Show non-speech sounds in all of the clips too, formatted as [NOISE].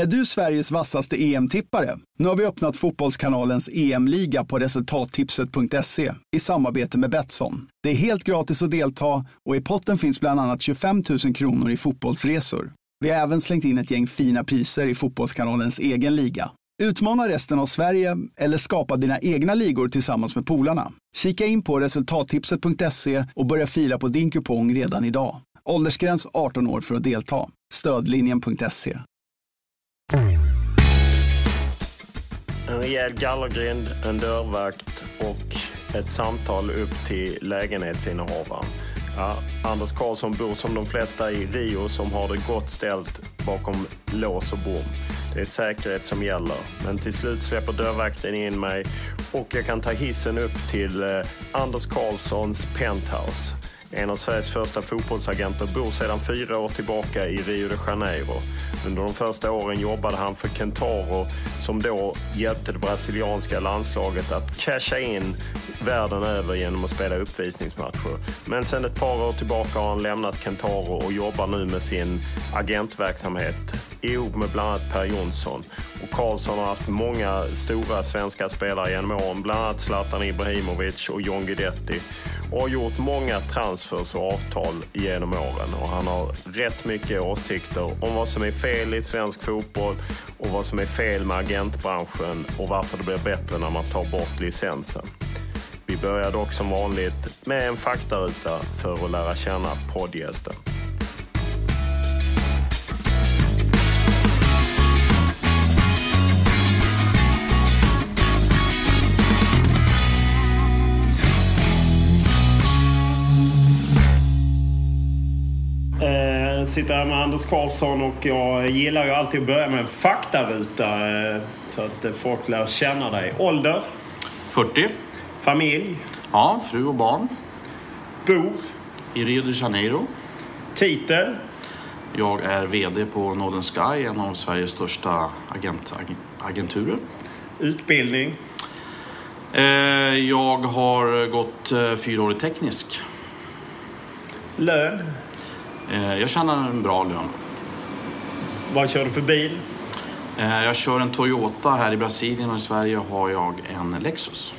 Är du Sveriges vassaste EM-tippare? Nu har vi öppnat Fotbollskanalens EM-liga på resultattipset.se i samarbete med Betsson. Det är helt gratis att delta och i potten finns bland annat 25 000 kronor i fotbollsresor. Vi har även slängt in ett gäng fina priser i Fotbollskanalens egen liga. Utmana resten av Sverige eller skapa dina egna ligor tillsammans med polarna. Kika in på resultattipset.se och börja fila på din kupong redan idag. Åldersgräns 18 år för att delta. Stödlinjen.se. En rejäl gallergrind, en dörrvakt och ett samtal upp till lägenhetsinnehavaren. Ja, Anders Karlsson bor som de flesta i Rio som har det gott ställt bakom lås och bom. Det är säkerhet som gäller. Men till slut släpper dörrvakten in mig och jag kan ta hissen upp till eh, Anders Karlssons penthouse. En av Sveriges första fotbollsagenter bor sedan fyra år tillbaka i Rio de Janeiro. Under de första åren jobbade han för Kentaro som då hjälpte det brasilianska landslaget att casha in världen över genom att spela uppvisningsmatcher. Men sedan ett par år tillbaka har han lämnat Kentaro och jobbar nu med sin agentverksamhet ihop med bland annat Per Jonsson. Och Karlsson har haft många stora svenska spelare genom åren, bland annat Zlatan Ibrahimovic och John Guidetti. Och har gjort många transfers och avtal genom åren. Och han har rätt mycket åsikter om vad som är fel i svensk fotboll och vad som är fel med agentbranschen och varför det blir bättre när man tar bort licensen. Vi börjar dock som vanligt med en faktaruta för att lära känna poddgästen. Sitter här med Anders Karlsson och jag gillar ju alltid att börja med en faktaruta eh, så att eh, folk lär känna dig. Ålder? 40. Familj? Ja, fru och barn. Bor? I Rio de Janeiro. Titel? Jag är VD på Northern Sky, en av Sveriges största agent, ag, agenturer. Utbildning? Eh, jag har gått fyra år i teknisk. Lön? Eh, jag tjänar en bra lön. Vad kör du för bil? Eh, jag kör en Toyota. Här i Brasilien och i Sverige har jag en Lexus.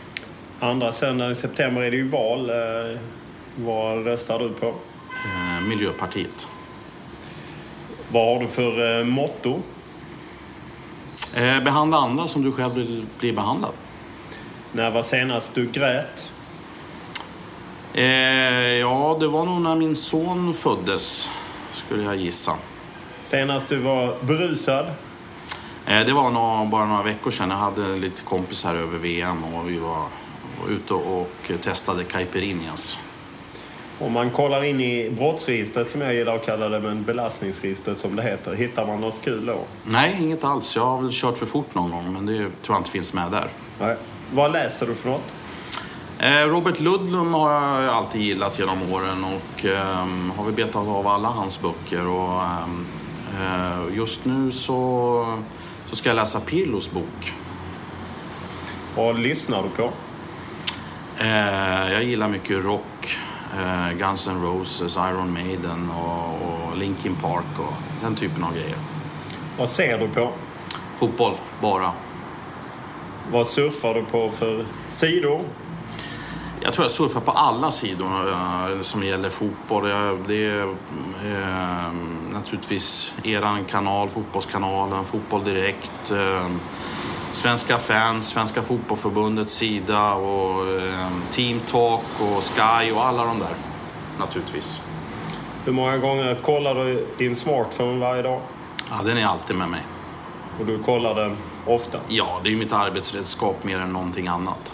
Andra söndagen i september är det ju val. Eh, vad röstar du på? Eh, Miljöpartiet. Vad har du för eh, motto? Eh, behandla andra som du själv vill bli behandlad. När var senast du grät? Eh, ja, det var nog när min son föddes, skulle jag gissa. Senast du var berusad? Eh, det var nog bara några veckor sedan. Jag hade lite kompisar över VM och vi var, ute och testade caipirinhas. Om man kollar in i brottsregistret, som jag gillar att kalla det, men belastningsregistret som det heter, hittar man något kul då? Nej, inget alls. Jag har väl kört för fort någon gång, men det tror jag inte finns med där. Nej. Vad läser du för något? Eh, Robert Ludlum har jag alltid gillat genom åren och eh, har väl betat av alla hans böcker. Och, eh, just nu så, så ska jag läsa Pirlos bok. Vad lyssnar du på? Eh, jag gillar mycket rock. Guns N' Roses, Iron Maiden och, och Linkin Park och den typen av grejer. Vad ser du på? Fotboll, bara. Vad surfar du på för sidor? Jag tror jag surfar på alla sidor eh, som gäller fotboll. Jag, det är eh, naturligtvis eran kanal, Fotbollskanalen, Fotboll Direkt, eh, Svenska fans, Svenska Fotbollförbundets sida och eh, Team Talk och Sky och alla de där naturligtvis. Hur många gånger kollar du din smartphone varje dag? Ja, den är alltid med mig. Och du kollar den ofta? Ja, det är ju mitt arbetsredskap mer än någonting annat.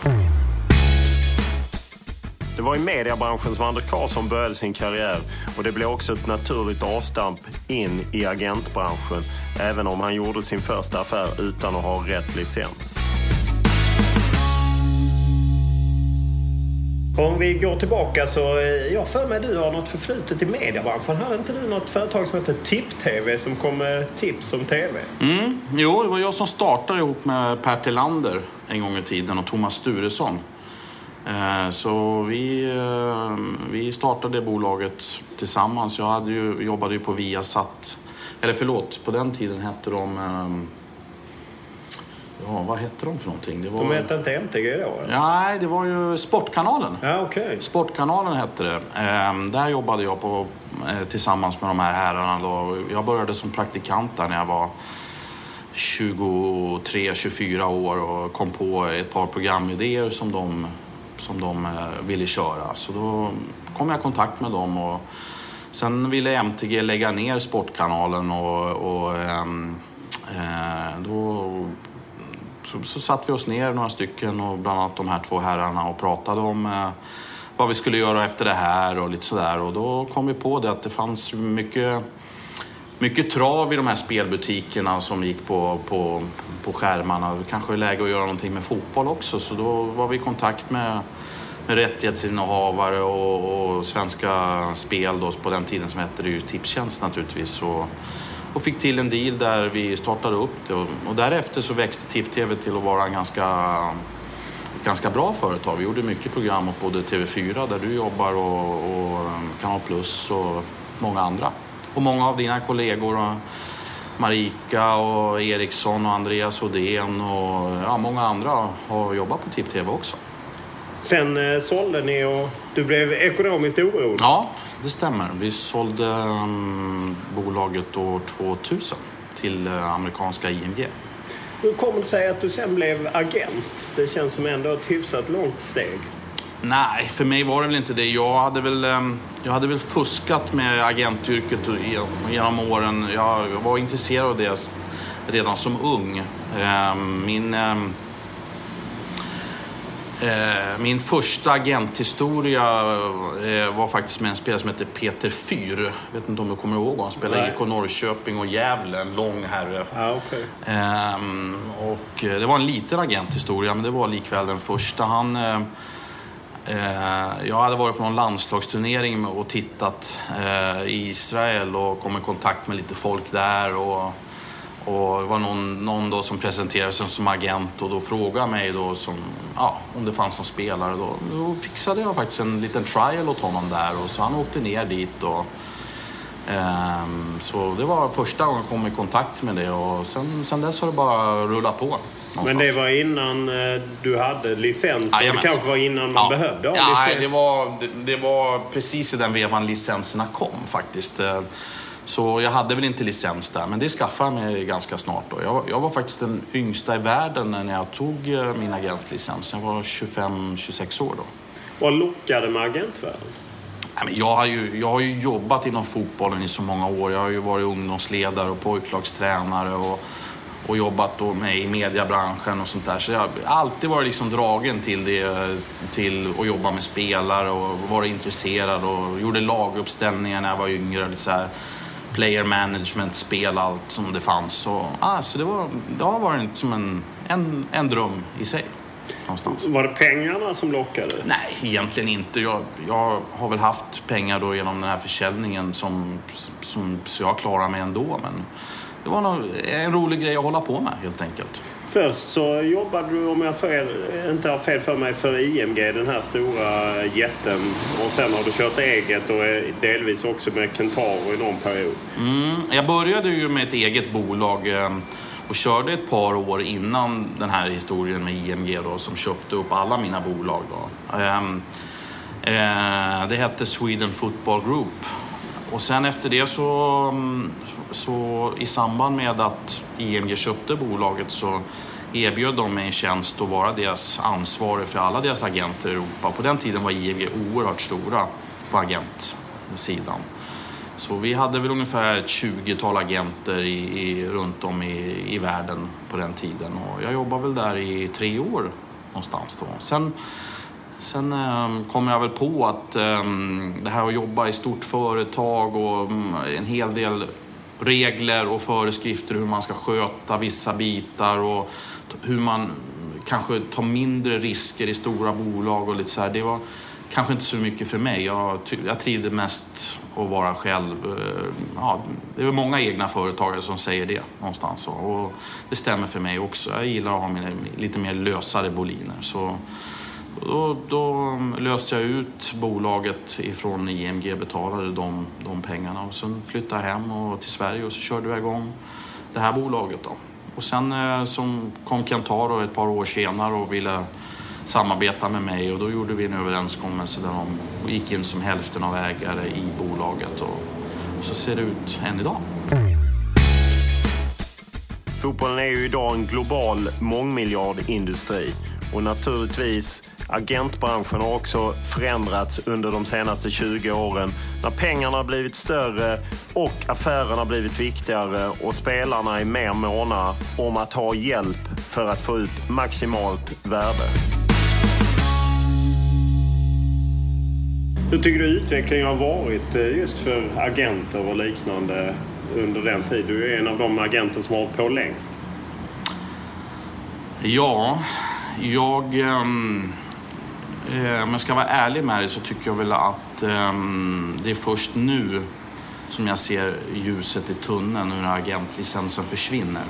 Det var i mediebranschen som Anders Karlsson började sin karriär och det blev också ett naturligt avstamp in i agentbranschen även om han gjorde sin första affär utan att ha rätt licens. Om vi går tillbaka så, eh, jag för mig du har något förflutet i mediebranschen. Hade inte du något företag som hette Tipp-TV som kom med tips om TV? Mm, jo, det var jag som startade ihop med Per Tillander en gång i tiden och Thomas Sturesson. Eh, Så vi, eh, vi startade bolaget tillsammans. Jag hade ju, jobbade ju på Viasat. Eller förlåt, på den tiden hette de... ehm, Ja, vad hette de för någonting? Det var, De hette inte MTG då? eller? Nej, det var ju Sportkanalen. Ja, okej. Sportkanalen hette det. Där jobbade jag på, eh, tillsammans med de här herrarna. Då. Jag började som praktikant där när jag var 23-24 år och kom på ett par programidéer som de, som de eh, ville köra. Så då kom jag i kontakt med dem och sen ville MTG lägga ner Sportkanalen och, och ehm, eh, då så, så satte vi oss ner några stycken och bland annat de här två herrarna och pratade om eh, vad vi skulle göra efter det här och lite sådär. Och då kom vi på det att det fanns mycket, mycket trav i de här spelbutikerna som gick på, på, på skärmarna. Det kanske är läge att göra någonting med fotboll också. Så då var vi i kontakt med, med rättighetsinnehavare och, och Svenska Spel då, på den tiden som hette det ju Tipstjänst naturligtvis. Och, och fick till en deal där vi startade upp det och, och därefter så växte Tipp-TV till att vara en ganska, ett ganska bra företag. Vi gjorde mycket program åt både TV4 där du jobbar och, och Kanal Plus och många andra. Och många av dina kollegor, och Marika och Eriksson och Andreas Odén och ja, många andra har jobbat på Tipp-TV också. Sen eh, sålde ni och du blev ekonomiskt oberoende. Ja, det stämmer. Vi sålde um, bolaget år 2000 till uh, amerikanska IMG. Hur kommer det sig att du sen blev agent? Det känns som ändå ett hyfsat långt steg. Nej, för mig var det väl inte det. Jag hade väl, um, jag hade väl fuskat med agentyrket genom, åren. Jag, var intresserad av det redan som ung. Um, min... Um, Eh, Min första agenthistoria eh, var faktiskt med en spelare som heter Peter Fyr. Jag vet inte om du kommer ihåg honom. Han spelade. IFK Norrköping och Gävle, en lång herre. Okej. Ehm, och eh, det var en liten agenthistoria, men det var likväl den första. Han, Eh, jag hade varit på någon landslagsturnering och tittat eh, i Israel och kom i kontakt med lite folk där. Och, och det var någon, någon då som presenterade sig som agent och då frågade mig då som, ja, om det fanns någon spelare. Då, då fixade jag faktiskt en liten trial åt honom där och så han åkte ner dit. Och, ehm, så det var första gången jag kom i kontakt med det och sen, sen dess har det bara rullat på. Men någonstans. det var innan eh, du hade licens? och Det kanske var innan man Ja. behövde ha ja, licens? nej, det var, det, det var precis i den vevan licenserna kom faktiskt. Eh, Så jag hade väl inte licens där, men det skaffade jag mig ganska snart. Då. Jag, var- jag var faktiskt den yngsta i världen när jag tog eh, min agentlicens. Jag var 25-26 år då. Vad lockade med agentvärlden? Men jag, har ju, jag har ju jobbat inom fotbollen i så många år. Jag har ju varit ungdomsledare och pojklagstränare och, och jobbat då med i mediebranschen och sånt där. Så jag har alltid varit liksom dragen till det, till att jobba med spelare och varit intresserad och gjorde laguppställningar när jag var yngre. Lite så här player management, spel, allt som det fanns. Så, ah, så det, var, det har varit som en, en, en dröm i sig. Någonstans. Var det pengarna som lockade? Nej, egentligen inte. Jag, jag har väl haft pengar då genom den här försäljningen som, som, så jag klarar mig ändå. Men det var nog en rolig grej att hålla på med helt enkelt. Först så jobbade du, om jag fel, inte har fel för mig, för IMG, den här stora jätten. Och sen har du kört eget och delvis också med Kentaro i någon period. Mm, jag började ju med ett eget bolag eh, och körde ett par år innan den här historien med IMG då, som köpte upp alla mina bolag. Då. Ehm, eh, det hette Sweden Football Group. Och sen efter det så, mm, så i samband med att IMG köpte bolaget så erbjöd de mig en tjänst att vara deras ansvarig för alla deras agenter i Europa. På den tiden var IMG oerhört stora på agentsidan. Så vi hade väl ungefär ett 20-tal agenter i, i, runt om i, i världen på den tiden. Och jag jobbade väl där i tre år någonstans då. Sen, sen um, kom jag väl på att um, det här att jobba i stort företag och um, en hel del regler och föreskrifter hur man ska sköta vissa bitar och hur man kanske tar mindre risker i stora bolag och lite så här. Det var kanske inte så mycket för mig. Jag, jag trivde mest att vara själv. Eh, ja, det är många egna företagare som säger det någonstans. Och det stämmer för mig också. Jag gillar att ha mina, lite mer lösare boliner. Så då, då löste jag ut bolaget ifrån IMG, betalade de, de pengarna och sen flyttade jag hem och till Sverige och så körde vi igång det här bolaget. Då. Och sen eh, som kom Kentaro ett par år senare och ville samarbeta med mig och då gjorde vi en överenskommelse där de gick in som hälften av ägare i bolaget och, och så ser det ut än idag. Fotbollen är ju idag en global mångmiljardindustri och naturligtvis agentbranschen har också förändrats under de senaste 20 åren när pengarna har blivit större och affärerna har blivit viktigare och spelarna är mer måna om att ha hjälp för att få ut maximalt värde. Hur tycker du utvecklingen har varit eh, just för agenter och liknande under den tid? Du är en av de agenter som har hållit på längst. Ja, jag... Um, Eh, om jag ska vara ärlig med dig så tycker jag väl att ehm, det är först nu som jag ser ljuset i tunneln när agentlicensen försvinner.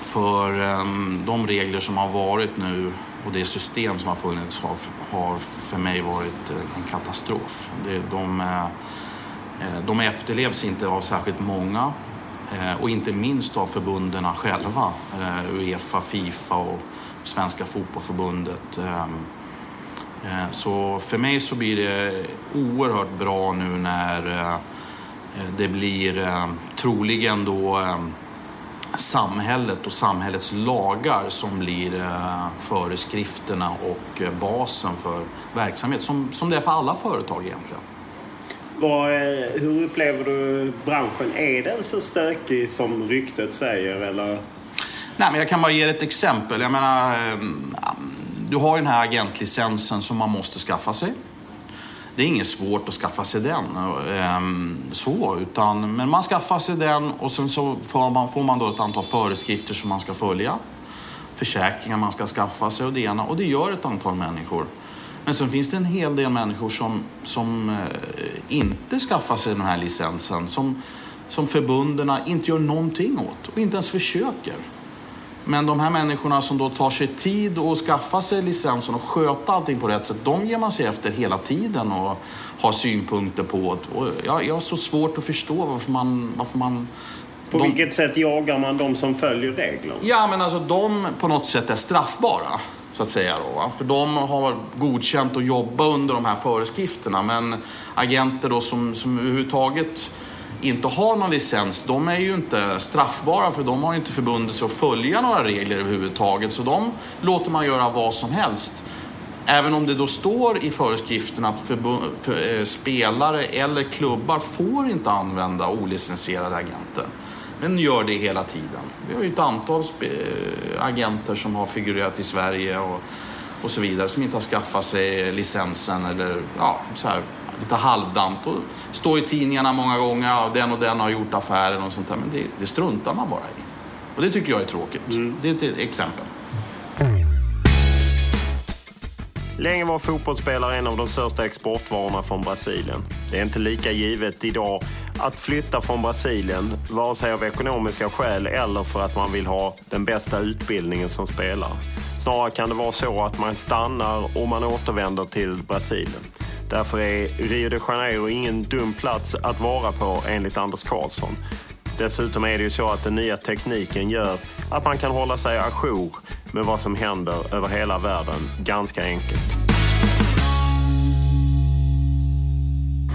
För ehm, de regler som har varit nu och det system som har funnits har, har för mig varit eh, en katastrof. Det, de, eh, de efterlevs inte av särskilt många och inte minst av förbunden själva. Uefa, Fifa och Svenska Fotbollförbundet. Ehm, så för mig så blir det oerhört bra nu när det blir troligen då samhället och samhällets lagar som blir eh, föreskrifterna och eh, basen för verksamhet, som, som det är för alla företag egentligen. Vad, hur upplever du branschen? Är den så stökig som ryktet säger? Eller? Nej, men jag kan bara ge ett exempel. Jag menar, eh, du har ju den här agentlicensen som man måste skaffa sig det är inget svårt att skaffa sig den. Ehm, så, utan, men man skaffar sig den och sen så får man, får man då ett antal föreskrifter som man ska följa. Försäkringar man ska skaffa sig och det ena. Och det gör ett antal människor. Men sen finns det en hel del människor som, som eh, inte skaffar sig den här licensen. Som, som förbundena inte gör någonting åt och inte ens försöker. Men de här människorna som då tar sig tid att skaffa sig licensen och sköta allting på rätt sätt, de ger man sig efter hela tiden och har synpunkter på. Och jag, jag har så svårt att förstå varför man... Varför man på de, vilket sätt jagar man de som följer reglerna? Ja, men alltså de på något sätt är straffbara. Så att säga då, För de har godkänt att jobba under de här föreskrifterna. Men agenter då som, som överhuvudtaget inte har någon licens, de är ju inte straffbara för de har ju inte förbundit sig att följa några regler överhuvudtaget. Så de låter man göra vad som helst. Även om det då står i föreskriften att för, eh, spelare eller klubbar får inte använda olicensierade agenter. Men gör det hela tiden. Vi har ju ett antal eh, agenter som har figurerat i Sverige och, och så vidare som inte har skaffat sig licensen eller ja, så här, lite halvdant och står i tidningarna många gånger, ja, den och den har gjort affären och sånt där. Men det, det struntar man bara i. Och det tycker jag är tråkigt. Mm. Det är ett exempel. Länge var fotbollsspelare en av de största exportvarorna från Brasilien. Det är inte lika givet idag att flytta från Brasilien, vare sig av ekonomiska skäl eller för att man vill ha den bästa utbildningen som spelare. Snarare kan det vara så att man stannar och man återvänder till Brasilien. Därför är Rio de Janeiro ingen dum plats att vara på enligt Anders Karlsson. Dessutom är det ju så att den nya tekniken gör att man kan hålla sig ajour med vad som händer över hela världen ganska enkelt.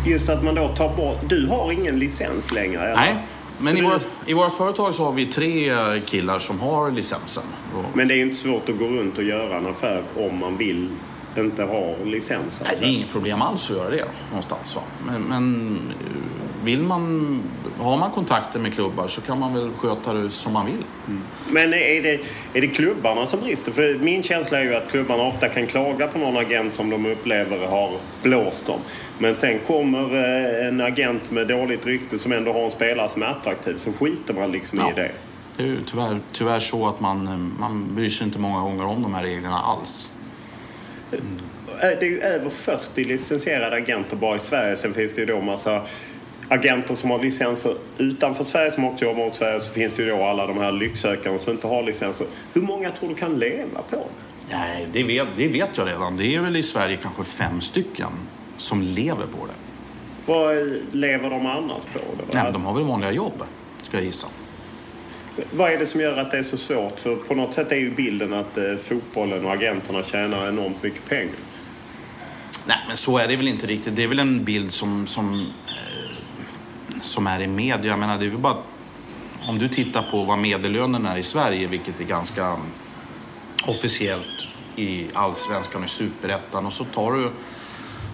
Just att man då tar bort... Du har ingen licens längre? Eller? Nej, men i, du- vårt, i vårt företag så har vi tre killar som har licensen. Men det är ju inte svårt att gå runt och göra en affär om man vill inte ha licens. nej, det är inget problem alls att göra det någonstans. Va? Men, men eh, vill man, har man kontakter med klubbar så kan man väl sköta det som man vill. Men är det, är det klubbarna som brister? För min känsla är ju att klubbarna ofta kan klaga på någon agent som de upplever har blåst dem. Men sen kommer eh, en agent med dåligt rykte som ändå har en spelare som är attraktiv så skiter man liksom Ja. i det. Det är ju tyvärr, tyvärr så att man, eh, man bryr sig inte många gånger om de här reglerna alls. Eh, Det är ju över 40 licensierade agenter bara i Sverige. Sen finns det ju då massa agenter som har licenser utanför Sverige som också jobbar mot Sverige. Så finns det ju då alla de här lycksökarna som inte har licenser. Hur många tror du kan leva på det? Nej, det vet, det vet jag redan. Det är väl i Sverige kanske fem stycken som lever på det. Vad lever de annars på? Det? Nej, de har väl vanliga jobb, ska jag gissa. Vad är det som gör att det är så svårt? För på något sätt är ju bilden att eh, fotbollen och agenterna tjänar enormt mycket pengar. Nej, men så är det väl inte riktigt. Det är väl en bild som, som, eh, som är i media. Jag menar, det är väl bara... Om du tittar på vad medellönen är i Sverige, vilket är ganska officiellt i allsvenskan och i superettan. Och så tar du...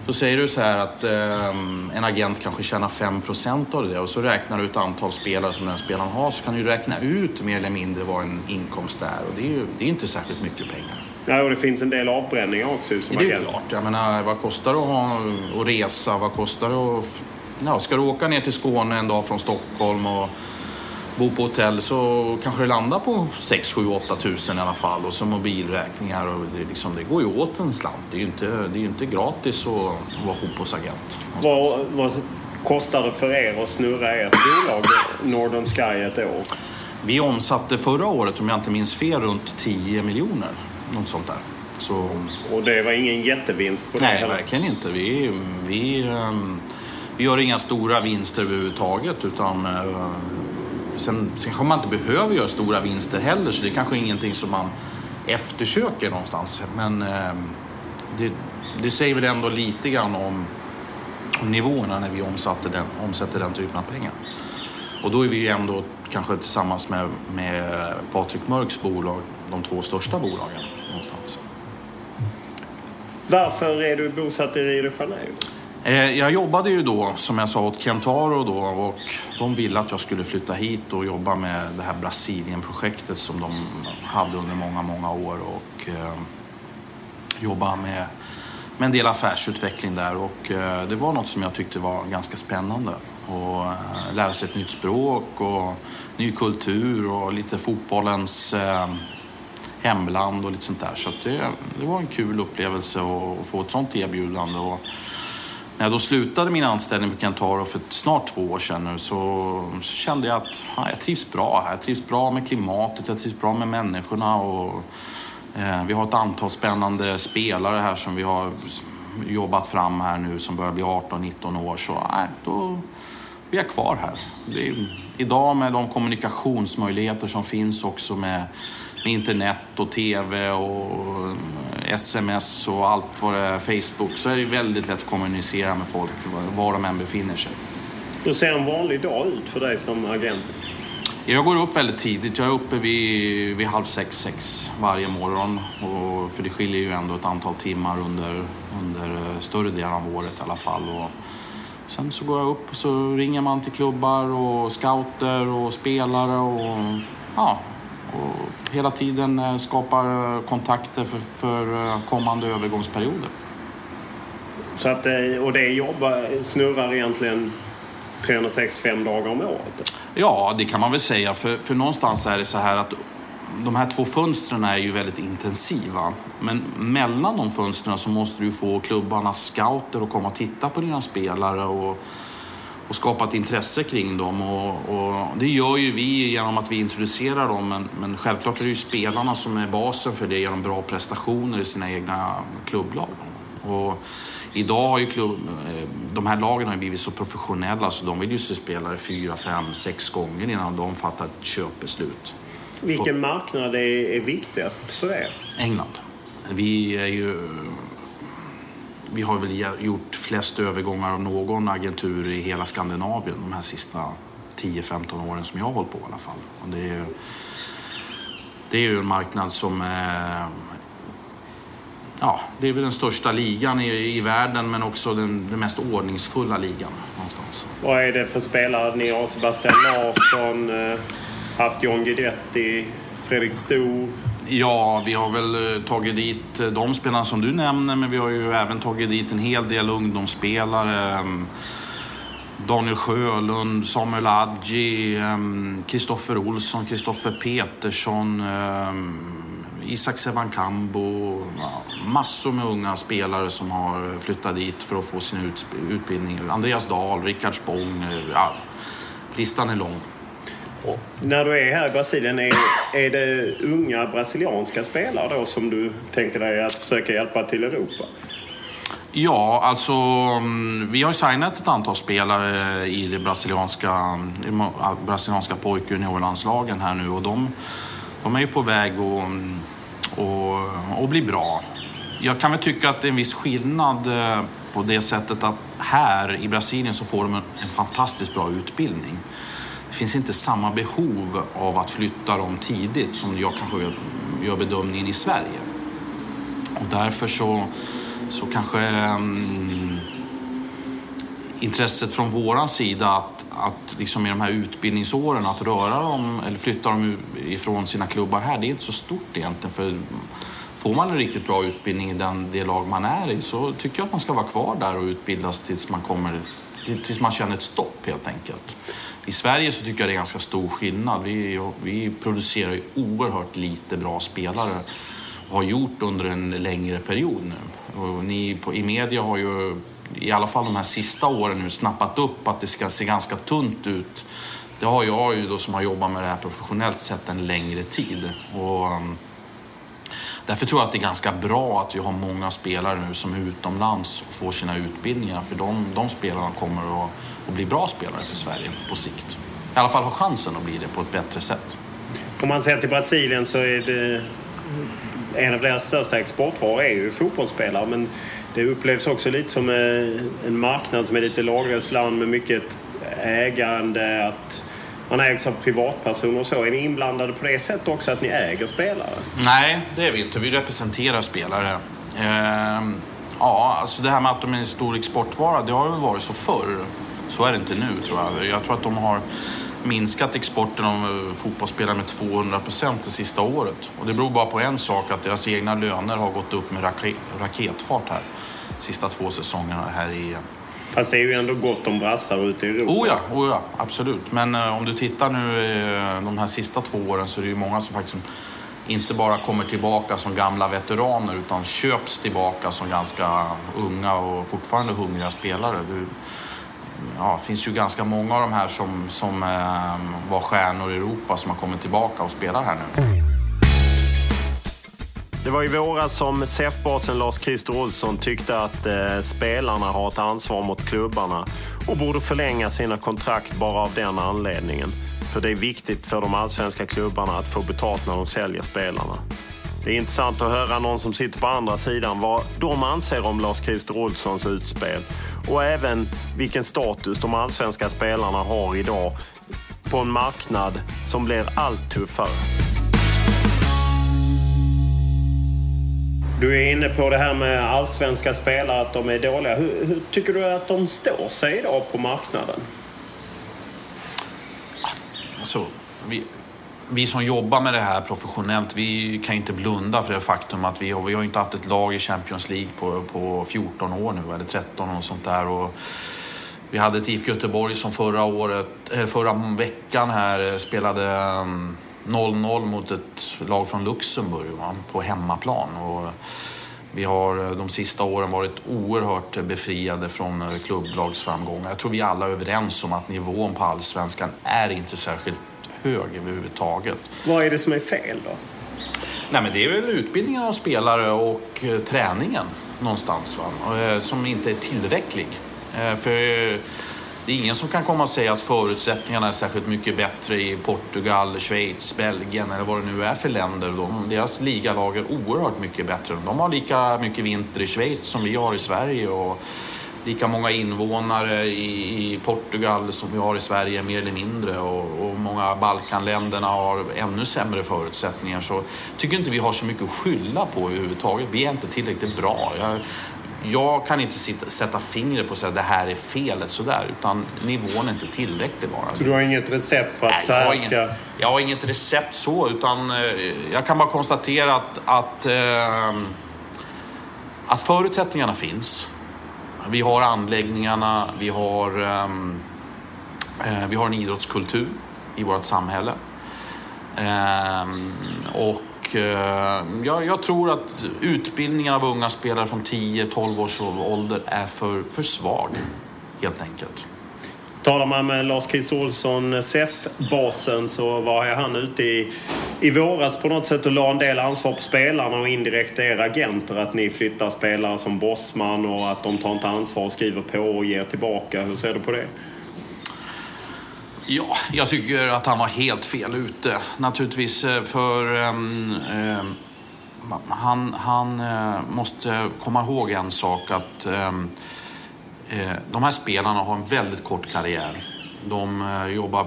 Då säger du så här att eh, en agent kanske tjänar 5% av det och så räknar du ut antal spelare som den spelaren har så kan du räkna ut mer eller mindre vad en inkomst är och det är ju det är inte särskilt mycket pengar. Ja, och det finns en del avbränningar också som Det är agent. klart. Jag menar, vad kostar det att, ha, att resa? Vad kostar det att... Ja, ska du åka ner till Skåne en dag från Stockholm och bo på hotell så kanske det landar på 6, 7, 8 tusen i alla fall. Och så mobilräkningar och det, liksom, det går ju åt en slant. Det är ju inte, det är inte gratis att vara fotbollsagent. Vad, vad kostar det för er att snurra ert bolag Northern Sky ett år? Vi omsatte förra året, om jag inte minns fel, runt 10 miljoner. Något sånt där. Så Och det var ingen jättevinst på det Nej, heller. verkligen inte. Vi, vi, ehm, vi gör inga stora vinster överhuvudtaget. Utan, eh, sen, sen kanske man inte behöver göra stora vinster heller, så det är kanske ingenting som man eftersöker någonstans. Men eh, det, det säger väl ändå lite grann om, om nivåerna när vi omsatte den, omsätter den typen av pengar. Och då är vi ju ändå kanske tillsammans med, med Patrik Mörks bolag de två största bolagen någonstans. Varför är du bosatt i Rio de Janeiro? Eh, jag jobbade ju då, som jag sa, åt Kentaro då och de ville att jag skulle flytta hit och jobba med det här Brasilien-projektet som de hade under många, många år och eh, jobba med, med en del affärsutveckling där och eh, det var något som jag tyckte var ganska spännande. Och eh, lära sig ett nytt språk och ny kultur och lite fotbollens eh, hemland och lite sånt där. Så att det, det var en kul upplevelse att, att få ett sånt erbjudande. Och när jag då slutade min anställning på Kentaro för snart två år sedan nu så, så kände jag att ja, jag trivs bra här. Jag trivs bra med klimatet, jag trivs bra med människorna och eh, vi har ett antal spännande spelare här som vi har jobbat fram här nu som börjar bli 18-19 år. Så nej, då blir jag kvar här. Det är, idag med de kommunikationsmöjligheter som finns också med, med internet och TV och sms och allt vad det är, Facebook, så är det väldigt lätt att kommunicera med folk var de än befinner sig. Hur ser en vanlig dag ut för dig som agent? Jag går upp väldigt tidigt. Jag är uppe vid, vid halv sex, sex varje morgon. Och, för det skiljer ju ändå ett antal timmar under, under eh, större delen av året i alla fall. Och sen så går jag upp och så ringer man till klubbar och scouter och spelare och ja, och hela tiden eh, skapar kontakter för, för eh, kommande övergångsperioder. Så att, eh, och det jobb snurrar egentligen 365 dagar om året? Ja, det kan man väl säga. För, för någonstans är det så här att de här två fönstren är ju väldigt intensiva. Men mellan de fönstren så måste du få klubbarnas scouter att komma och titta på dina spelare och, och skapat intresse kring dem. Och, och, det gör ju vi genom att vi introducerar dem. Men, men självklart är det ju spelarna som är basen för det genom bra prestationer i sina egna klubblag. Och idag har ju klubb, eh, de här lagen har blivit så professionella så de vill ju se spelare fyra, fem, sex gånger innan de fattar ett köpbeslut. Vilken marknad är, är viktigast för er? England. Vi är ju vi har väl gjort flest övergångar av någon agentur i hela Skandinavien de här sista 10-15 åren som jag har hållit på i alla fall. Och det, är, det är ju en marknad som eh, ja, det är väl den största ligan i, i världen men också den, den mest ordningsfulla ligan någonstans. Vad är det för spelare ni har? Sebastian Larsson, eh, haft John Guidetti, Fredrik Stor? Ja, vi har väl eh, tagit dit eh, de spelarna som du nämner, men vi har ju även tagit dit en hel del ungdomsspelare. Ehm, Daniel Sjölund, Samuel Adji, ehm, Kristoffer Olsson, Kristoffer Petersson, ehm, Isak Sevankambo. Massor med unga spelare som har flyttat dit för att få sin utbildning. Andreas Dahl, Rickard Spång. Ja, listan är lång. När du är här i Brasilien, är, är det unga brasilianska spelare då som du tänker dig att försöka hjälpa till Europa? Ja, alltså mm, vi har ju signat ett antal spelare i det brasilianska, brasilianska pojk juniorlandslagen här nu och de, de är ju på väg att mm, och, och bli bra. Jag kan väl tycka att det är en viss skillnad eh, på det sättet att här i Brasilien så får de en, en fantastiskt bra utbildning finns inte samma behov av att flytta dem tidigt som jag kanske gör bedömningen i Sverige. Och därför så, så kanske um, intresset från våran sida att, att liksom i de här utbildningsåren att röra dem eller flytta dem ifrån sina klubbar här, det är inte så stort egentligen. För får man en riktigt bra utbildning i den, det lag man är i så tycker jag att man ska vara kvar där och utbildas tills man, kommer, tills man känner ett stopp helt enkelt. I Sverige så tycker jag det är ganska stor skillnad. Vi, vi producerar ju oerhört lite bra spelare och har gjort under en längre period nu. Och ni på, i media har ju i alla fall de här sista åren nu snappat upp att det ska se ganska tunt ut. Det har jag ju då som har jobbat med det här professionellt sett en längre tid. Och, um, Därför tror jag att det är ganska bra att vi har många spelare nu som är utomlands och får sina utbildningar. För de, de spelarna kommer att och bli bra spelare för Sverige på sikt. I alla fall ha chansen att bli det på ett bättre sätt. Om man ser till Brasilien så är det en av deras största exportvaror är ju fotbollsspelare. Men det upplevs också lite som en marknad som är lite laglöst med mycket ägande. Att man ägs av privatpersoner och så. Är ni inblandade på det sättet också att ni äger spelare? Nej, det är vi inte. Vi representerar spelare. Ehm Ja, alltså det här med att de är en stor exportvara, det har ju varit så förr. Så är det inte nu tror jag. Jag tror att de har minskat exporten av eh, fotbollsspelare med 200 procent det sista året. Och det beror bara på en sak, att deras egna löner har gått upp med raketfart här. Sista två säsongerna här i... Fast det är ju ändå gott om brassar ute i Europa. Oh ja, oh ja absolut. Men eh, om du tittar nu eh, de här sista två åren så är det ju många som faktiskt inte bara kommer tillbaka som gamla veteraner utan köps tillbaka som ganska unga och fortfarande hungriga spelare. Det ja, finns ju ganska många av de här som, som eh, var stjärnor i Europa som har kommit tillbaka och spelar här nu. Det var i våras som SEF-basen Lars-Christer Olsson tyckte att eh, spelarna har ett ansvar mot klubbarna och borde förlänga sina kontrakt bara av den anledningen. För det är viktigt för de allsvenska klubbarna att få betalt när de säljer spelarna. Det är intressant att höra någon som sitter på andra sidan vad de anser om Lars-Christer Olssons utspel och även vilken status de allsvenska spelarna har idag på en marknad som blir allt tuffare. Du är inne på det här med allsvenska spelare, att de är dåliga. Hur, hur tycker du att de står sig idag på marknaden? Alltså, vi, vi som jobbar med det här professionellt, vi kan inte blunda för det faktum att vi har, vi har inte haft ett lag i Champions League på, på 14 år nu, eller 13 och sånt där. Och vi hade ett IFK Göteborg som förra, året, förra veckan här eh, spelade mm, 0-0 mot ett lag från Luxemburg va, på hemmaplan. Och Vi har eh, de sista åren varit oerhört befriade från eh, klubblagsframgångar. Jag tror vi alla är överens om att nivån på allsvenskan är inte särskilt hög överhuvudtaget. Vad är det som är fel då? Nej, men det är väl utbildningen av spelare och eh, träningen någonstans va? Eh, som inte är tillräcklig. Eh, för det är ingen som kan komma och säga att förutsättningarna är särskilt mycket bättre i Portugal, Schweiz, Belgien eller vad det nu är för länder. De, deras ligalag är oerhört mycket bättre. De har lika mycket vinter i Schweiz som vi har i Sverige. Och lika många invånare i, i, Portugal som vi har i Sverige, mer eller mindre. Och, och många Balkanländerna har ännu sämre förutsättningar. Så tycker inte vi har så mycket att skylla på överhuvudtaget. Vi är inte tillräckligt bra. Jag, jag kan inte sitta, sätta fingret på att säga att det här är felet sådär, utan nivån är inte tillräcklig bara. Så du har inget recept på att Nej, så här jag, ska... ingen, jag har inget recept så, utan eh, jag kan bara konstatera att, att, eh, att förutsättningarna finns. Vi har anläggningarna, vi har, um, eh, vi har en idrottskultur i vårt samhälle. Um, och uh, jag, jag, tror att utbildningen av unga spelare från 10-12 års ålder är för, för svag, helt enkelt. Talar man med Lars-Christer Olsson, eh, SEF-basen, så var han ute i, i våras på något sätt och la en del ansvar på spelarna och indirekt er agenter. Att ni flyttar spelare som Bossman och att de tar inte ansvar och skriver på och ger tillbaka. Hur ser du på det? Ja, jag tycker att han var helt fel ute. Naturligtvis eh, för um, um, han, han uh, måste komma ihåg en sak att um, Eh, Eh, de här spelarna har en väldigt kort karriär. De eh, jobbar,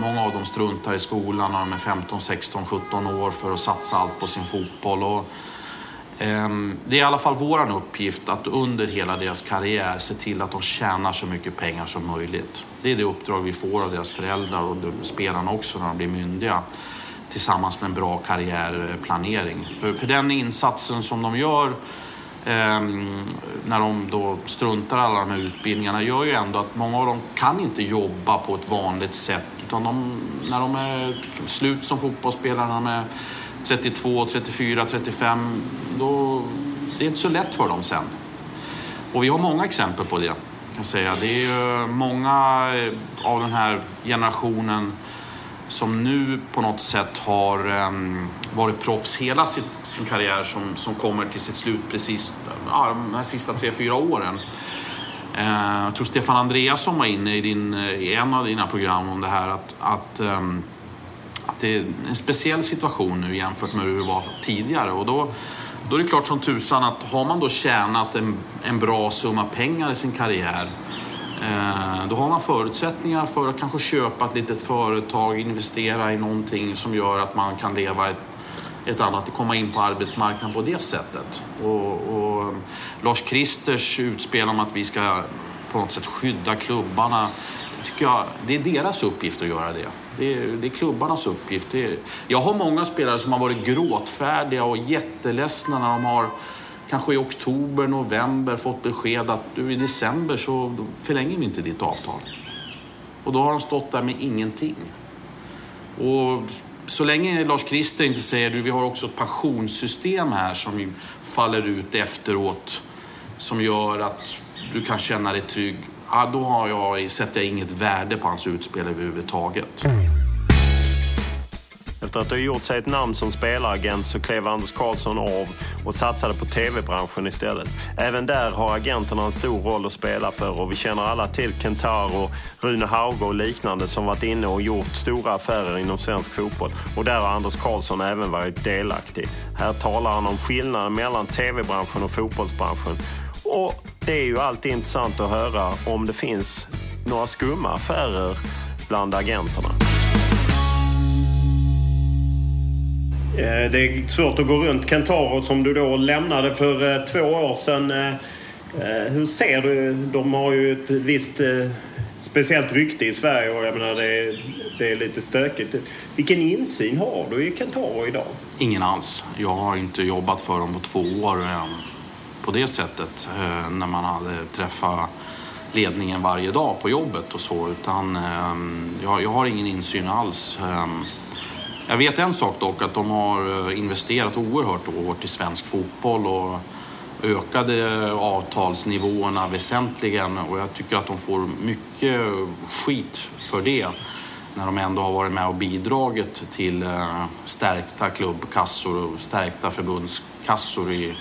många av dem struntar i skolan när de är 15, 16, 17 år för att satsa allt på sin fotboll. Och, ehm, det är i alla fall vår uppgift att under hela deras karriär se till att de tjänar så mycket pengar som möjligt. Det är det uppdrag vi får av deras föräldrar och spelarna också när de blir myndiga tillsammans med en bra karriärplanering. För, för den insatsen som de gör Ehm, när de då struntar alla de här utbildningarna gör ju ändå att många av dem kan inte jobba på ett vanligt sätt. Utan de, när de är slut som fotbollsspelare, när de är 32, 34, 35, då det är inte så lätt för dem sen. Och vi har många exempel på det. Kan jag säga. Det är ju många eh, av den här generationen som nu på något sätt har um, varit proffs hela sitt, sin karriär som, som kommer till sitt slut precis ja, de här sista tre, fyra åren. Eh, jag tror Stefan Andreasson var inne i, din, i en av dina program om det här att, att, um, att det är en speciell situation nu jämfört med hur det var tidigare. Och då, då är det klart som tusan att har man då tjänat en, en bra summa pengar i sin karriär eh, då har man förutsättningar för att kanske köpa ett litet företag, investera i någonting som gör att man kan leva ett, ett annat, att komma in på arbetsmarknaden på det sättet. Och, och Lars Kristers utspel om att vi ska på något sätt skydda klubbarna, tycker jag, det är deras uppgift att göra det. Det är, det är klubbarnas uppgift. Är, jag har många spelare som har varit gråtfärdiga och jätteledsna när de har kanske i oktober, november fått besked att du i december så förlänger vi inte ditt avtal. Och då har de stått där med ingenting. Och så länge Lars-Christer inte säger du, vi har också ett pensionssystem här som faller ut efteråt som gör att du kan känna dig trygg. Ja, då har jag, sätter jag inget värde på hans utspel överhuvudtaget. Efter att ha gjort sig ett namn som spelaragent så klev Anders Karlsson av och satsade på tv-branschen istället. Även där har agenterna en stor roll att spela för och vi känner alla till Kentaro, Rune Hauge och liknande som varit inne och gjort stora affärer inom svensk fotboll. Och där har Anders Karlsson även varit delaktig. Här talar han om skillnaden mellan tv-branschen och fotbollsbranschen. Och det är ju alltid intressant att höra om det finns några skumma affärer bland agenterna. Eh, det är svårt att gå runt Kentaro som du då lämnade för eh, två år sedan. Eh, hur ser du? De har ju ett visst speciellt rykte i Sverige och jag menar det är, det är lite stökigt. Vilken insyn har du i Kentaro idag? Ingen alls. Jag har inte jobbat för dem på två år på det sättet när man hade träffat ledningen varje dag på jobbet och så utan jag, har ingen insyn alls. Jag vet en sak dock, att de har eh, investerat oerhört hårt i svensk fotboll och ökade eh, avtalsnivåerna väsentligen. Och jag tycker att de får mycket skit för det när de ändå har varit med och bidragit till eh, stärkta klubbkassor och stärkta förbundskassor i,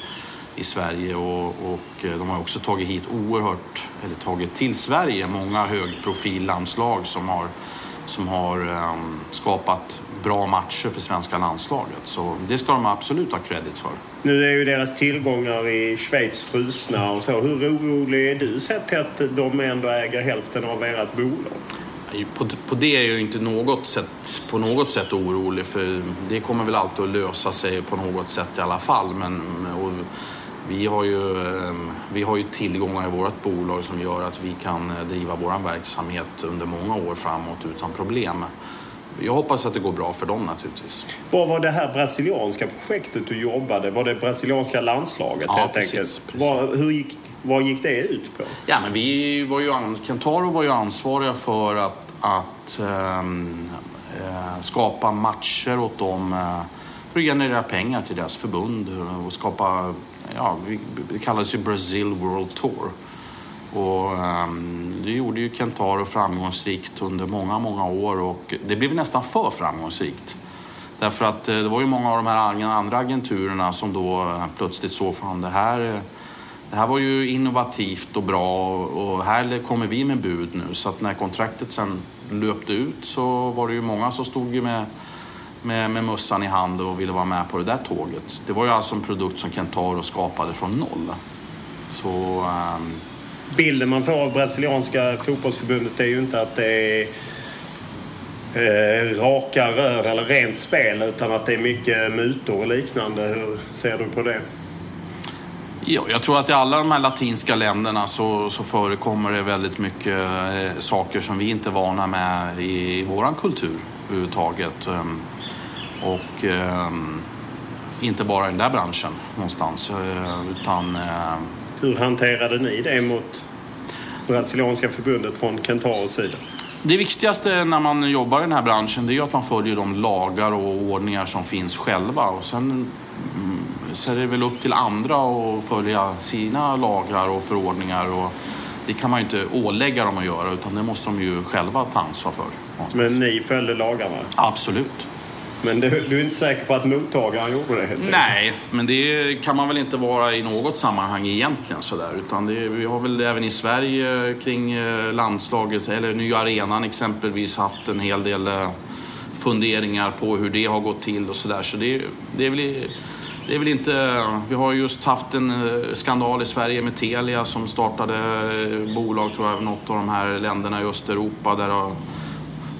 i Sverige. Och, och de har också tagit hit oerhört, eller tagit till Sverige många högprofillandslag som har, som har um, skapat bra matcher för svenska landslaget. Så det ska de absolut ha credit för. Nu är ju deras tillgångar i Schweiz frusna och så. Hur orolig är du sett till att de ändå äger hälften av ert bolag? På, på det är jag inte något sätt, på något sätt orolig för det kommer väl alltid att lösa sig på något sätt i alla fall. Men, vi, har ju, ehm, vi har ju tillgångar i vårt bolag som gör att vi kan driva vår verksamhet under många år framåt utan problem. Jag hoppas att det går bra för dem naturligtvis. Vad var det här brasilianska projektet du jobbade? Var det brasilianska landslaget ja, helt precis, enkelt? Precis. Var, hur gick, vad gick det ut på? Ja, men vi var ju, Kentaro var ju ansvariga för att, att ähm, äh, skapa matcher åt dem äh, för att generera pengar till deras förbund och skapa, ja, det kallades ju Brazil World Tour. Och um, det gjorde ju Kentaro framgångsrikt under många, många år och det blev nästan för framgångsrikt. Därför att eh, det var ju många av de här andra agenturerna som då eh, plötsligt såg fan det här, eh, det här var ju innovativt och bra och här kommer vi med bud nu. Så att när kontraktet sen löpte ut så var det ju många som stod ju med, med, med mössan i hand och ville vara med på det där tåget. Det var ju alltså en produkt som Kentaro skapade från noll. Så ehm, bilden man får av brasilianska fotbollsförbundet är ju inte att det är eh, raka rör eller rent spel utan att det är mycket mutor och liknande. Hur ser du på det? Ja, jag tror att i alla de här latinska länderna så, så förekommer det väldigt mycket eh, saker som vi inte är vana med i, i vår kultur överhuvudtaget. Um, och um, inte bara i den där branschen någonstans. Uh, utan uh, hur hanterade ni det mot brasilianska förbundet från Kentaros sida? Det viktigaste när man jobbar i den här branschen det är att man följer de lagar och ordningar som finns själva. Och sen mm, så är det väl upp till andra att följa sina lagar och förordningar. Och det kan man ju inte ålägga dem att göra utan det måste de ju själva ta ansvar för. Någonstans. Men ni följde lagarna? Absolut. Men du, du, är inte säker på att mottagaren gjorde det? Helt Nej, men det kan man väl inte vara i något sammanhang egentligen sådär. Utan det, vi har väl även i Sverige kring eh, landslaget, eller nya arenan exempelvis, haft en hel del eh, funderingar på hur det har gått till och sådär. Så det, det, är väl, det är väl inte... Vi har just haft en eh, skandal i Sverige med Telia som startade bolag, tror jag, något av de här länderna i Östeuropa där det har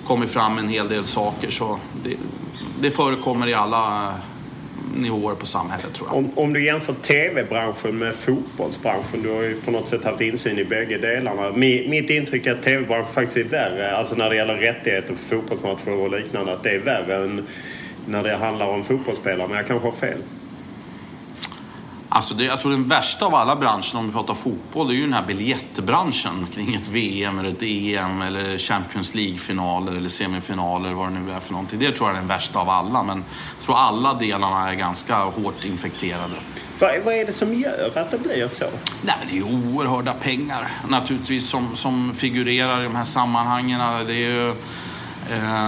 kommit fram en hel del saker. Så det, det förekommer i alla eh, nivåer på samhället tror jag. Om, om du jämför tv-branschen med fotbollsbranschen, du har ju på något sätt haft insyn i bägge delarna. Mitt intryck är att tv-branschen faktiskt är värre, alltså när det gäller rättigheter för fotbollsmatcher och liknande, att det är värre än när det handlar om fotbollsspelare, men jag kanske har fel. Alltså det, jag tror den värsta av alla branscher om vi pratar fotboll, det är ju den här biljettbranschen kring ett VM eller ett EM eller Champions League-finaler eller semifinaler, vad det nu är för någonting. Det tror jag är den värsta av alla, men jag tror alla delarna är ganska hårt infekterade. Vad, vad är det som gör att det blir så? Nej, det är oerhörda pengar naturligtvis som, som figurerar i de här sammanhangen. Det är ju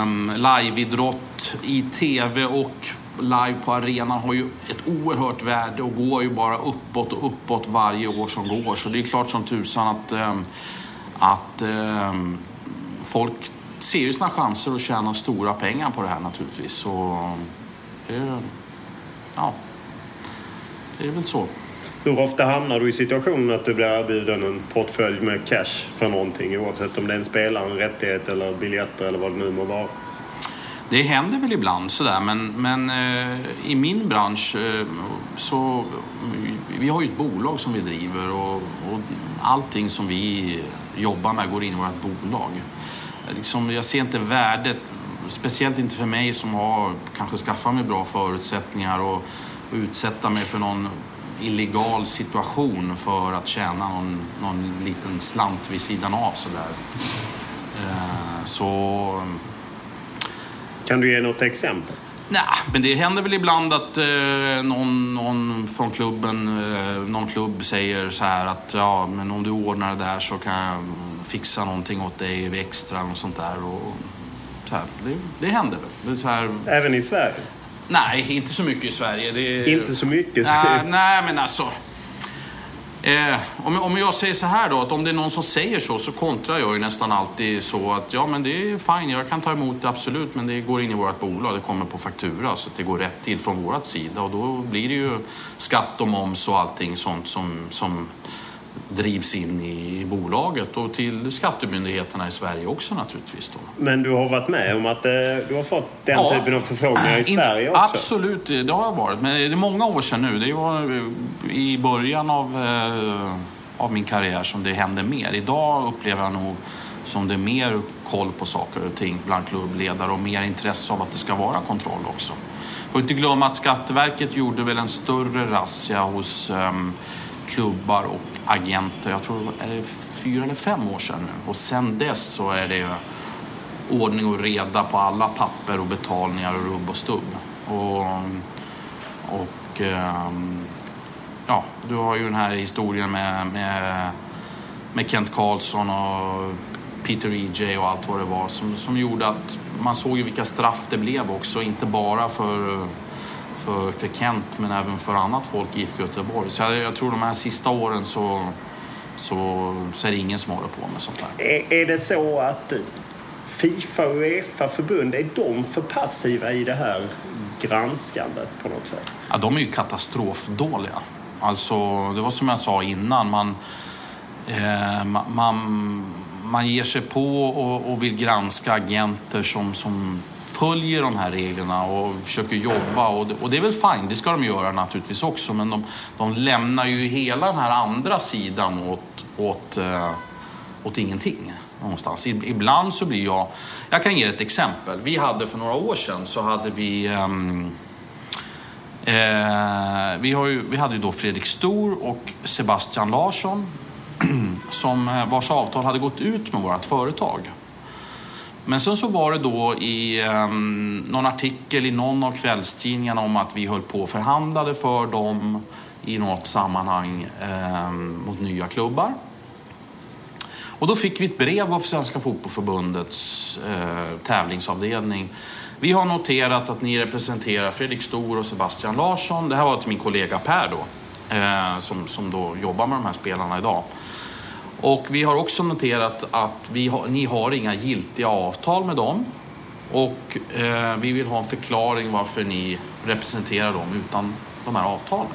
um, liveidrott i tv och live på arenan har ju ett oerhört värde och går ju bara uppåt och uppåt varje år som går. Så det är klart som tusan att, eh, att eh, folk ser ju sina chanser att tjäna stora pengar på det här naturligtvis. Så det, ja, det är väl så. Hur ofta hamnar du i situationen att du blir erbjuden en portfölj med cash för någonting oavsett om det är en spelare, en rättighet eller biljetter eller vad det nu må vara? Det händer väl ibland sådär men, men eh, i min bransch eh, så vi har ju ett bolag som vi driver och, och allting som vi jobbar med går in i vårt bolag. Liksom, jag ser inte värdet, speciellt inte för mig som har kanske skaffat mig bra förutsättningar och, och utsätta mig för någon illegal situation för att tjäna någon, någon liten slant vid sidan av sådär. Eh, så kan du ge något exempel? Nej, men det händer väl ibland att eh, någon, någon från klubben, eh, någon klubb säger så här att ja, men om du ordnar det där så kan jag fixa någonting åt dig extra och sånt där. Och, så här, det, det händer väl. Det här, Även i Sverige? nej, inte så mycket i Sverige. Det, Inte så mycket. Nej, nej men alltså. Eh, om, om jag säger så här då, att om det är någon som säger så, så kontrar jag ju nästan alltid så att ja men det är fine, jag kan ta emot det absolut, men det går in i vårt bolag, det kommer på faktura så att det går rätt till från vårat sida och då blir det ju skatt och moms och allting sånt som, som drivs in i bolaget och till skattemyndigheterna i Sverige också naturligtvis. Då. Men du har varit med om att eh, du har fått den Ja. typen av förfrågningar i Inte- Sverige också? Absolut, det har jag varit. Men det är många år sedan nu. Det var eh, i början av, eh, av min karriär som det hände mer. Idag upplever jag nog som det är mer koll på saker och ting bland klubbledare och mer intresse av att det ska vara kontroll också. Får inte glömma att Skatteverket gjorde väl en större razzia hos ehm, klubbar och agenter. Jag tror är det fyra eller fem år sedan nu. Och sen dess så är det ordning och reda på alla papper och betalningar och rubb och stubb. Och, och ehm, ja, du har ju den här historien med, med, med Kent Karlsson och Peter E.J. och allt vad det var som, som gjorde att man såg ju vilka straff det blev också, inte bara för, för, för Kent men även för annat folk i IFK Göteborg. Så jag, jag tror de här sista åren så, så, så är det ingen som håller på med sånt här. Är, är det så att Fifa och Uefa-förbund, är de för passiva i det här granskandet på något sätt? Ja, de är ju katastrofdåliga. Alltså, det var som jag sa innan. Man, eh, ma- man, man ger sig på och, och vill granska agenter som, som följer de här reglerna och försöker jobba. Och det, och det är väl fine, det ska de göra naturligtvis också. Men de, de lämnar ju hela den här andra sidan åt, åt, eh, åt ingenting. Någonstans. Ibland så blir jag... Jag kan ge ett exempel. Vi hade för några år sedan så hade vi... ehm, Eh, vi, har ju, vi hade ju då Fredrik Stor och Sebastian Larsson [CLEARS THROAT] som, eh, vars avtal hade gått ut med vårt företag. Men sen så var det då i ehm, någon artikel i någon av kvällstidningarna om att vi höll på och förhandlade för dem i något sammanhang ehm, mot nya klubbar. Och då fick vi ett brev av Svenska Fotbollförbundets eh, tävlingsavdelning. Vi har noterat att ni representerar Fredrik Stor och Sebastian Larsson. Det här var till min kollega Per då, eh, som, som då jobbar med de här spelarna idag. Och vi har också noterat att vi har, ni har inga giltiga avtal med dem. Och eh, vi vill ha en förklaring varför ni representerar dem utan de här avtalen.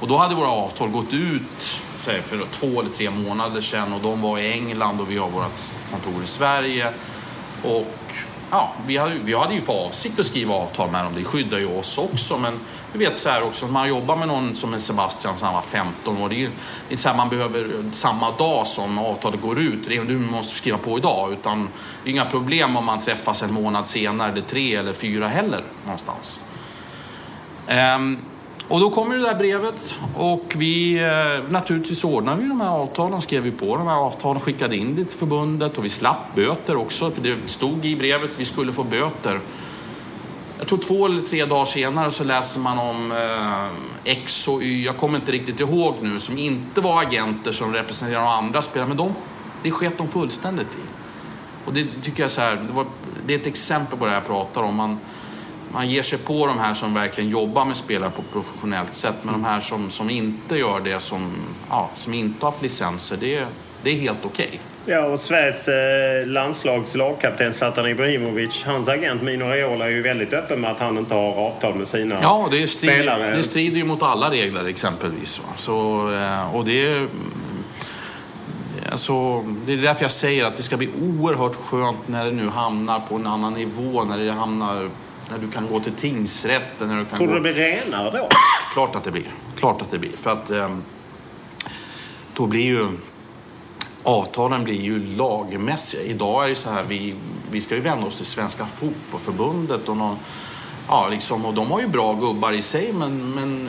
Och då hade våra avtal gått ut säg, för två eller tre månader sedan och de var i England och vi har vårt kontor i Sverige. Och ja, vi hade, vi hade ju för avsikt att skriva avtal med dem, det skyddar ju oss också. Men vi vet så här också, att man jobbar med någon som är Sebastian som var 15 år. Det är ju det är inte så här man behöver samma dag som avtalet går ut, det är, du måste skriva på idag. Utan det är inga problem om man träffas en månad senare, eller tre eller fyra heller någonstans. Um, och då kommer det där brevet och vi eh, naturligtvis ordnade vi de här avtalen, skrev vi på de här avtalen, skickade in det till förbundet och vi slapp böter också för det stod i brevet att vi skulle få böter. Jag tror två eller tre dagar senare så läser man om eh, X och Y, jag kommer inte riktigt ihåg nu, som inte var agenter som representerade några andra spelare, men de, det sket de fullständigt i. Och det tycker jag så här, det, var, det är ett exempel på det jag pratar om. Man, man ger sig på de här som verkligen jobbar med spelare på professionellt sätt. Men de här som, som inte gör det, som, ja, som inte har haft licenser, det, det är helt okej. Ja, och Sveriges eh, landslags lagkapten Zlatan Ibrahimovic, hans agent Mino Raiola är ju väldigt öppen med att han inte har avtal med sina Ja, det strider, spelare. det strider ju mot alla regler exempelvis. Va? Så, eh, och det är... Alltså, det är därför jag säger att det ska bli oerhört skönt när det nu hamnar på en annan nivå. När det hamnar... När du kan gå till tingsrätten. När du kan Tror du gå... det blir renare då? [CLEARS THROAT] Klart att det blir. Klart att det blir. För att eh, då blir ju avtalen blir ju lagmässiga. Idag är det så här, vi, vi ska ju vända oss till Svenska Fotbollförbundet och någon, ja, liksom, och de har ju bra gubbar i sig men, men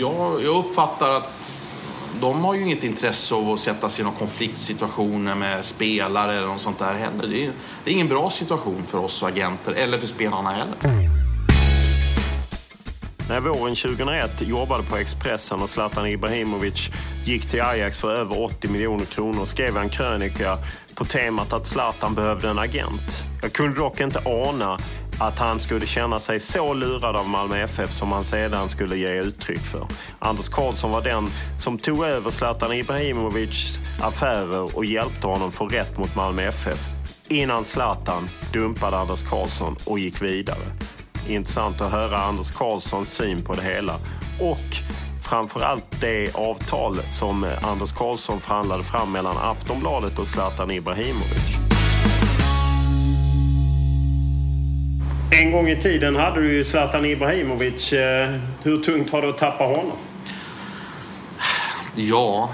jag, jag uppfattar att de har ju inget intresse av att sätta sig i någon konfliktsituationer med spelare eller något sånt där heller. Det är, det är ingen bra situation för oss agenter eller för spelarna heller. När jag våren 2001 jobbade på Expressen och Zlatan Ibrahimovic gick till Ajax för över 80 miljoner kronor skrev jag en krönika på temat att Zlatan behövde en agent. Jag kunde dock inte ana att han skulle känna sig så lurad av Malmö FF som han sedan skulle ge uttryck för. Anders Karlsson var den som tog över Zlatan Ibrahimovics affärer och hjälpte honom få rätt mot Malmö FF. Innan Zlatan dumpade Anders Karlsson och gick vidare. Intressant att höra Anders Karlssons syn på det hela. Och framförallt det avtal som Anders Karlsson förhandlade fram mellan Aftonbladet och Zlatan Ibrahimovic. En gång i tiden hade du ju Zlatan Ibrahimovic. Eh, hur tungt var det att tappa honom? Ja,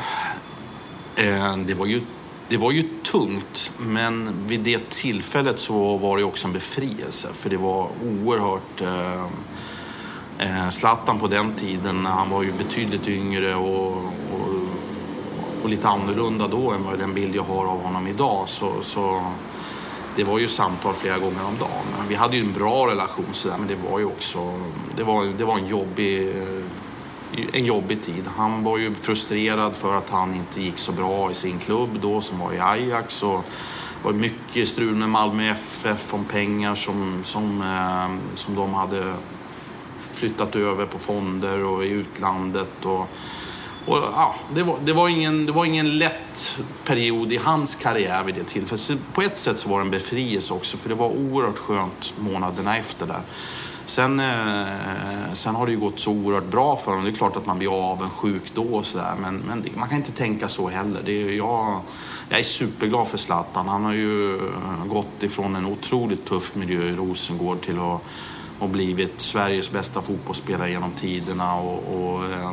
eh, det var ju det var ju tungt, men vid det tillfället så var det också en befrielse. För det var oerhört... Eh, eh, Zlatan på den tiden, han var ju betydligt yngre och, och, och, lite annorlunda då än vad den bild jag har av honom idag. Så, så det var ju samtal flera gånger om dagen. Vi hade ju en bra relation sådär, men det var ju också... Det var, det var en jobbig eh, en jobbig tid. Han var ju frustrerad för att han inte gick så bra i sin klubb då som var i Ajax. Och det var mycket strul med Malmö FF om pengar som, som, eh, som de hade flyttat över på fonder och i utlandet. Och, och, ja, det, var, det, var ingen, det var ingen lätt period i hans karriär vid det tillfället. Så på ett sätt så var det en befrielse också för det var oerhört skönt månaderna efter där. Sen, eh, sen har det ju gått så oerhört bra för honom. Det är klart att man blir avundsjuk då och sådär. Men, men det, man kan inte tänka så heller. Det är, jag, jag är superglad för Zlatan. Han har ju eh, gått ifrån en otroligt tuff miljö i Rosengård till att och blivit Sveriges bästa fotbollsspelare genom tiderna och, och eh,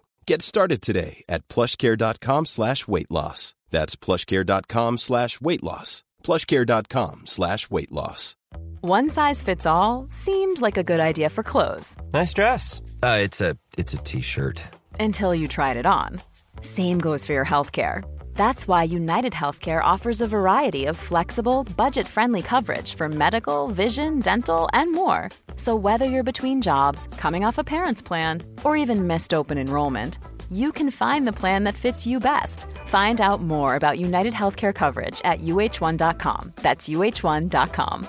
Get started today at plushcare.com slash weight loss. That's plushcare.com slash weight loss. plushcare.com slash weight loss. One size fits all seemed like a good idea for clothes. Nice dress. Uh, it's a it's a t-shirt. Until you tried it on. Same goes for your health care. That's why United Healthcare offers a variety of flexible, budget-friendly coverage for medical, vision, dental, and more. So whether you're between jobs, coming off a parent's plan, or even missed open enrollment, you can find the plan that fits you best. Find out more about United Healthcare coverage at uh1.com. That's uh1.com.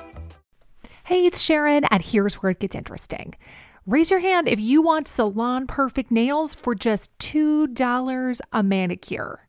Hey, it's Sharon, and here's where it gets interesting. Raise your hand if you want salon perfect nails for just $2 a manicure.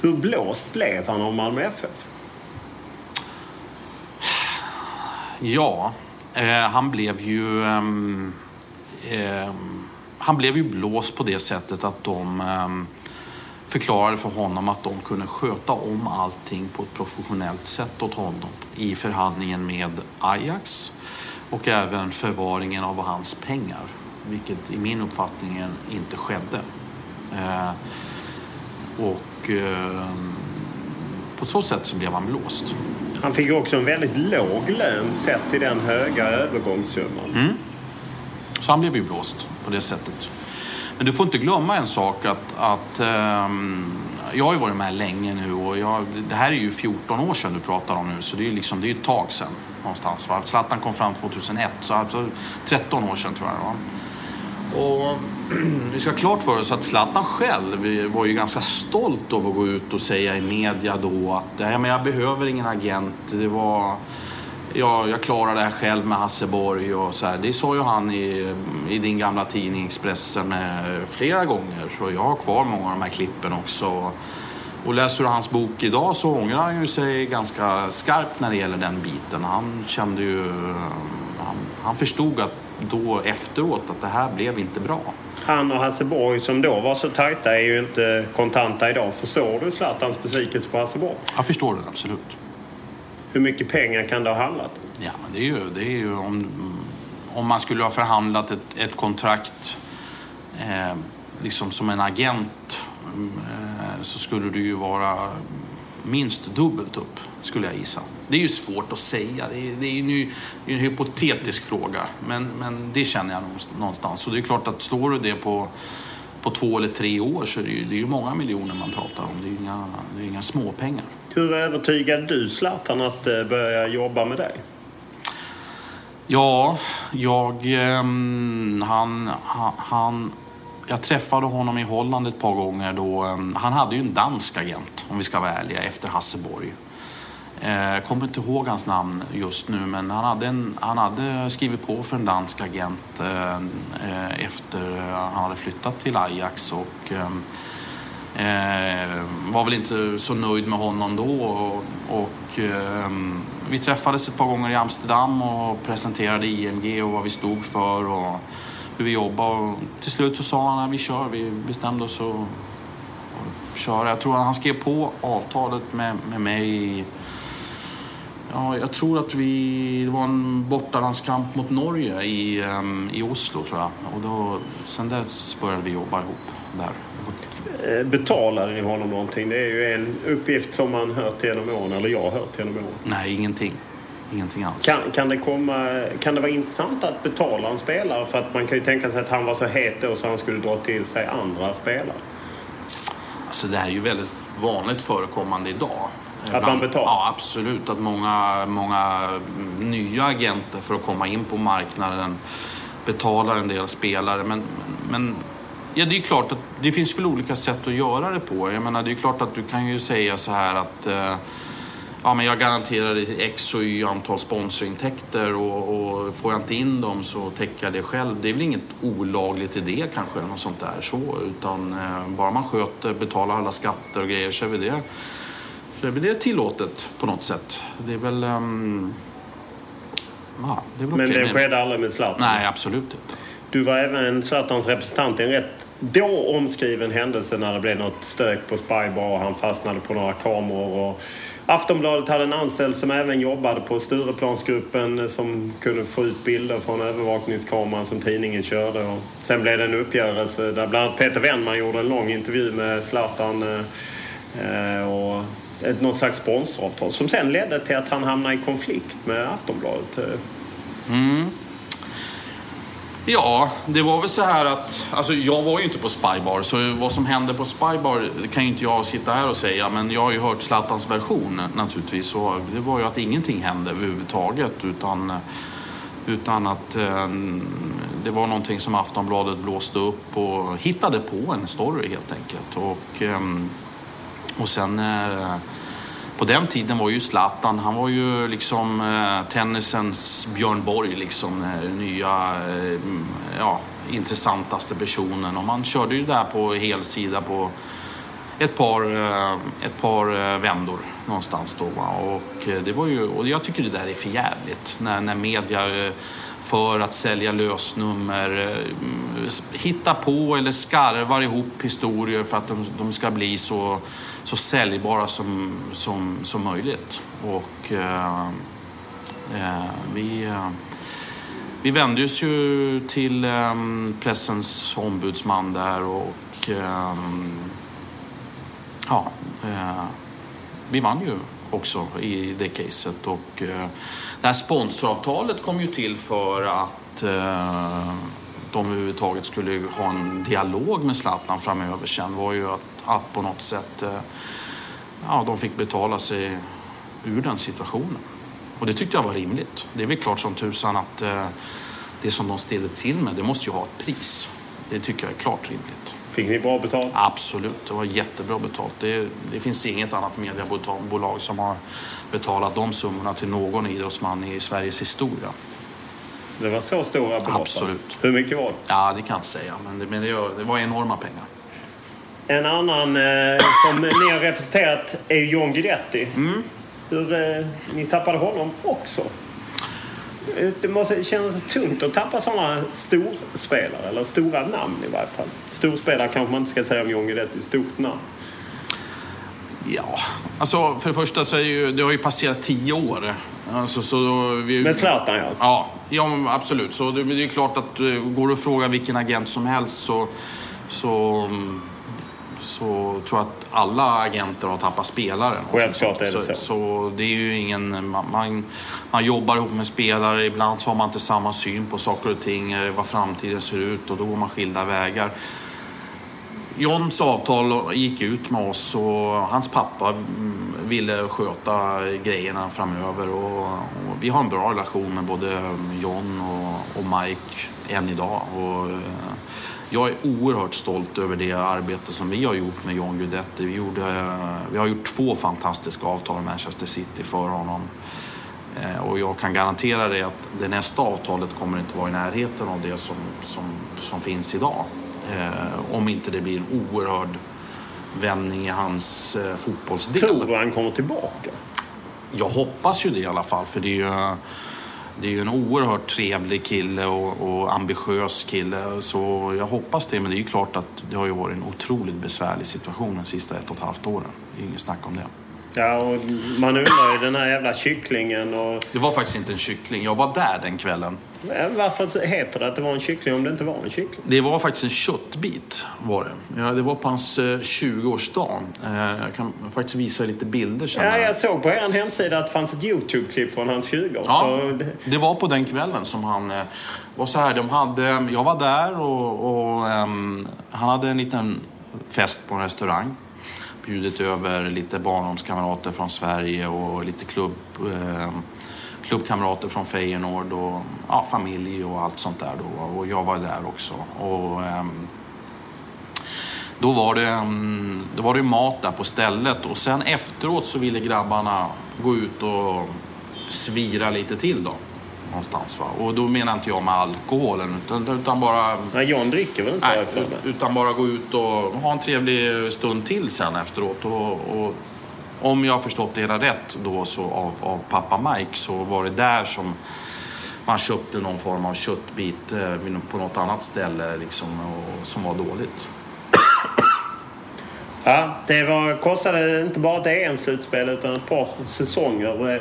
Hur blåst blev han av Malmö FF? Ja, eh, han blev ju... Eh, eh, han blev ju blåst på det sättet att de ehm, förklarade för honom att de kunde sköta om allting på ett professionellt sätt åt honom i förhandlingen med Ajax och även förvaringen av hans pengar, vilket i min uppfattning inte skedde. Eh, och eh, på så sätt så blev han blåst. Han fick också en väldigt låg lön sett till den höga övergångssumman. Mm. Så han blev ju blåst på det sättet. Men du får inte glömma en sak att, att um, jag har ju varit med länge nu och jag, det här är ju 14 år sedan du pratar om nu så det är ju liksom, det är ett tag sedan någonstans. Va? Zlatan kom fram 2001 så alltså 13 år sedan tror jag det var. Och [CLEARS THROAT] vi ska ha klart för oss att Zlatan själv var ju ganska stolt över att gå ut och säga i media då att Nej, men jag behöver ingen agent. Det var, jag, jag klarar det här själv med Hasseborg och så här. Det sa ju han i, i din gamla tidning Expressen eh, flera gånger. Så jag har kvar många av de här klippen också. Och läser du hans bok idag så ångrar han ju sig ganska skarpt när det gäller den biten. Han kände ju... Eh, han, han förstod att då efteråt att det här blev inte bra. Han och Hasseborg som då var så tajta är ju inte kontanta idag. Förstår du Zlatans besvikelse på Hasseborg? Jag förstår det absolut. Hur mycket pengar kan det ha handlat Ja, men det är ju, det är ju om, om man skulle ha förhandlat ett, ett kontrakt eh, liksom som en agent eh, så skulle det ju vara minst dubbelt upp, skulle jag gissa. Det är ju svårt att säga. Det är, det är ju det är en hypotetisk fråga, men, men det känner jag någonstans. Och det är klart att slår du det på, på två eller tre år så är det ju, det är ju många miljoner man pratar om. Det är ju inga, det är inga småpengar. Hur övertygade du Zlatan att eh, börja jobba med dig? Ja, jag... Eh, han, han... Jag träffade honom i Holland ett par gånger då. Eh, han hade ju en dansk agent, om vi ska vara ärliga, efter Hasseborg. Jag kommer inte ihåg hans namn just nu, men han hade, en, han hade skrivit på för en dansk agent eh, eh, efter han hade flyttat till Ajax. Och, var väl inte så nöjd med honom då. Och, och vi träffades ett par gånger i Amsterdam och presenterade IMG och vad vi stod för och hur vi jobbar. Och till slut så sa han att vi kör, vi bestämde oss att, att köra. Jag tror att han skrev på avtalet med, med mig Ja, jag tror att vi, det var en bortalandskamp mot Norge i, um, i Oslo tror jag. Och då, sen dess började vi jobba ihop där. Eh, betalade ni honom någonting? Det är ju en uppgift som man hört genom åren, eller jag har hört genom åren. Nej, ingenting. Ingenting alls. Kan, kan, det komma, kan det vara intressant att betala en spelare? För att man kan ju tänka sig att han var så het då så han skulle dra till sig andra spelare. Alltså det här är ju väldigt vanligt förekommande idag. Att man betalar? Ja, absolut. Att många, många nya agenter för att komma in på marknaden betalar en del spelare. Men, men Ja, det är klart att det finns väl olika sätt att göra det på. Jag menar, det är klart att du kan ju säga så här att eh, ja, men jag garanterar X och Y antal sponsorintäkter och, och får jag inte in dem så täcker jag det själv. Det är väl inget olagligt i det kanske, något sånt där så, utan eh, bara man sköter, betalar alla skatter och grejer så är väl det, så är väl det tillåtet på något sätt. Det är väl... Um, ja, det är väl Men okay. det skedde aldrig med Zlatan? Nej, absolut inte. Du var även Zlatans representant i en rätt då omskriven händelse när det blev något stök på Spybar och han fastnade på några kameror. Och Aftonbladet hade en anställd som även jobbade på Stureplansgruppen som kunde få ut bilder från övervakningskameran som tidningen körde. Och sen blev det en uppgörelse där bland annat Peter Wennman gjorde en lång intervju med Zlatan eh, och ett, något slags sponsoravtal som sen ledde till att han hamnade i konflikt med Aftonbladet. Mm. Ja, det var väl så här att, alltså jag var ju inte på Spybar, så vad som hände på Spybar kan ju inte jag sitta här och säga, men jag har ju hört Zlatans version naturligtvis. Och det var ju att ingenting hände överhuvudtaget, utan, utan att eh, det var någonting som Aftonbladet blåste upp och hittade på en story helt enkelt. Och, eh, och sen eh, på den tiden var ju Zlatan, han var ju liksom eh, tennisens Björn Borg, liksom eh, nya, eh, ja, intressantaste personen. Och man körde ju där på helsida på ett par, eh, ett par eh, vändor någonstans då. Och, det var ju, och jag tycker det där är för jävligt när, när media för att sälja lösnummer eh, hittar på eller skarvar ihop historier för att de, de ska bli så så säljbara som, som, som möjligt. Och eh, eh, vi, eh, vi vände oss ju till eh, pressens ombudsman där och eh, ja, eh, vi vann ju också i det caset. Och, eh, det här sponsoravtalet kom ju till för att eh, de överhuvudtaget skulle ha en dialog med Zlatan framöver sen var ju att att på något sätt eh, ja, de fick betala sig ur den situationen. Och det tyckte jag var rimligt. Det är väl klart som tusan att eh, det som de ställde till med, det måste ju ha ett pris. Det tycker jag är klart rimligt. Fick ni bra betalt? Absolut, det var jättebra betalt. Det, det finns inget annat mediebolag som har betalat de summorna till någon idrottsman i Sveriges historia. Det var så stora belopp? Absolut. Hur mycket var det? Ja, det kan jag inte säga, men det, men det, det var enorma pengar. En annan eh, som ni har representerat är John Guidetti. Mm. Hur, eh, ni tappade honom också. Det måste kännas tungt att tappa sådana storspelare, eller stora namn i varje fall. Storspelare kanske man inte ska säga om John Guidetti, stort namn. Ja, alltså för det första så är ju, det har ju passerat tio år. Alltså, så vi, Med Zlatan ja. Ja, ja absolut. Så det, det är klart att eh, går det att fråga vilken agent som helst så, så, så tror jag att alla agenter har tappat spelare. Självklart är det så. Så det är ju ingen... Man, man, man jobbar ihop med spelare. Ibland så har man inte samma syn på saker och ting, eh, vad framtiden ser ut och då går man skilda vägar. Johns avtal gick ut med oss och hans pappa mm, ville sköta grejerna framöver. Och, och vi har en bra relation med både John och, och Mike än idag. Och, eh, jag är oerhört stolt över det arbete som vi har gjort med John Guidetti. Vi, gjorde, vi har gjort två fantastiska avtal med Manchester City för honom. Eh, Och jag kan garantera dig att det nästa avtalet kommer inte vara i närheten av det som, som, som finns idag. Eh, om inte det blir en oerhörd vändning i hans eh, fotbollsdel. Tror du han kommer tillbaka? Jag hoppas ju det i alla fall, för det är ju, det är ju en oerhört trevlig kille och, och ambitiös kille. Så jag hoppas det, men det är ju klart att det har ju varit en otroligt besvärlig situation de sista ett och ett halvt åren. Det är ju inget snack om det. Ja, och man undrar ju den här jävla kycklingen och... Det var faktiskt inte en kyckling. Jag var där den kvällen. Varför heter det att det var en kyckling om det inte var en kyckling? Det var faktiskt en köttbit. Var det. Ja, det var på hans eh, 20-årsdag. Eh, jag kan faktiskt visa lite bilder sen. Ja, jag såg på er hemsida att det fanns ett YouTube-klipp från hans 20-årsdag. Ja, det- var på den kvällen som han eh, var så här. De hade, jag var där och, och ehm, han hade en liten fest på en restaurang. Bjudit över lite barndomskamrater från Sverige och lite klubb, eh, klubbkamrater från Feyenoord och ja, familj och allt sånt där. Då. Och jag var där också. Och, ehm, då var det, mm, då var det mat där på stället och sen efteråt så ville grabbarna gå ut och svira lite till då. Någonstans va. Och då menar inte jag med alkoholen utan, utan bara... Nej, John dricker väl inte Nej, utan bara gå ut och ha en trevlig stund till sen efteråt. Och, och om jag har förstått det hela rätt då så av, av pappa Mike så var det där som man köpte någon form av köttbit eh, på något annat ställe liksom, och, som var dåligt. Ja, det var, kostade inte bara ett EM-slutspel utan ett par säsonger.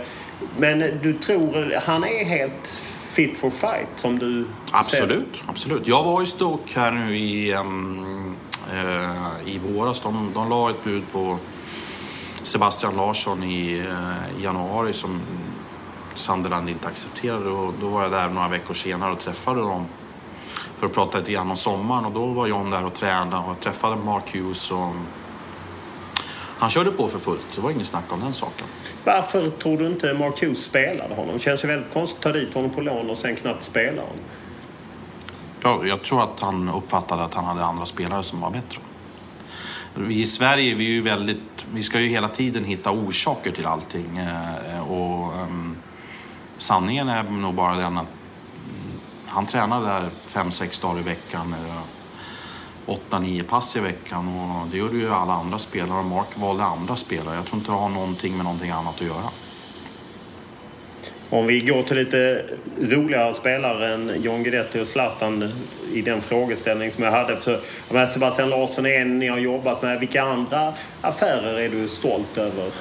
Men du tror han är helt fit for fight som du ser det? Absolut, absolut. Jag var i Stoke här nu i, ehm, eh, i våras. De, de la ett bud på Sebastian Larsson i eh, januari som Sunderland inte accepterade. Och då var jag där några veckor senare och träffade dem för att prata lite grann om sommaren. Och då var John där och tränade och jag träffade Mark Hughes. Och han körde på för fullt. Det var inget snack om den saken. Varför tror du inte Mark Hughes spelade honom? Det känns ju väldigt konstigt att ta dit honom på lån och sen knappt spela honom. Ja, jag tror att han uppfattade att han hade andra spelare som var bättre. Vi i Sverige, vi är ju väldigt, vi ska ju hela tiden hitta orsaker till allting. Eh, och ehm, sanningen är nog bara den att han tränade där fem, sex dagar i veckan. eh, Åtta, nio pass i veckan och det gjorde ju alla andra spelare. Mark valde andra spelare. Jag tror inte det har någonting med någonting annat att göra. Om vi går till lite roligare spelare än John Guidetti och Zlatan i den frågeställning som jag hade. För, Sebastian Larsson är en ni har jobbat med. Vilka andra affärer är du stolt över?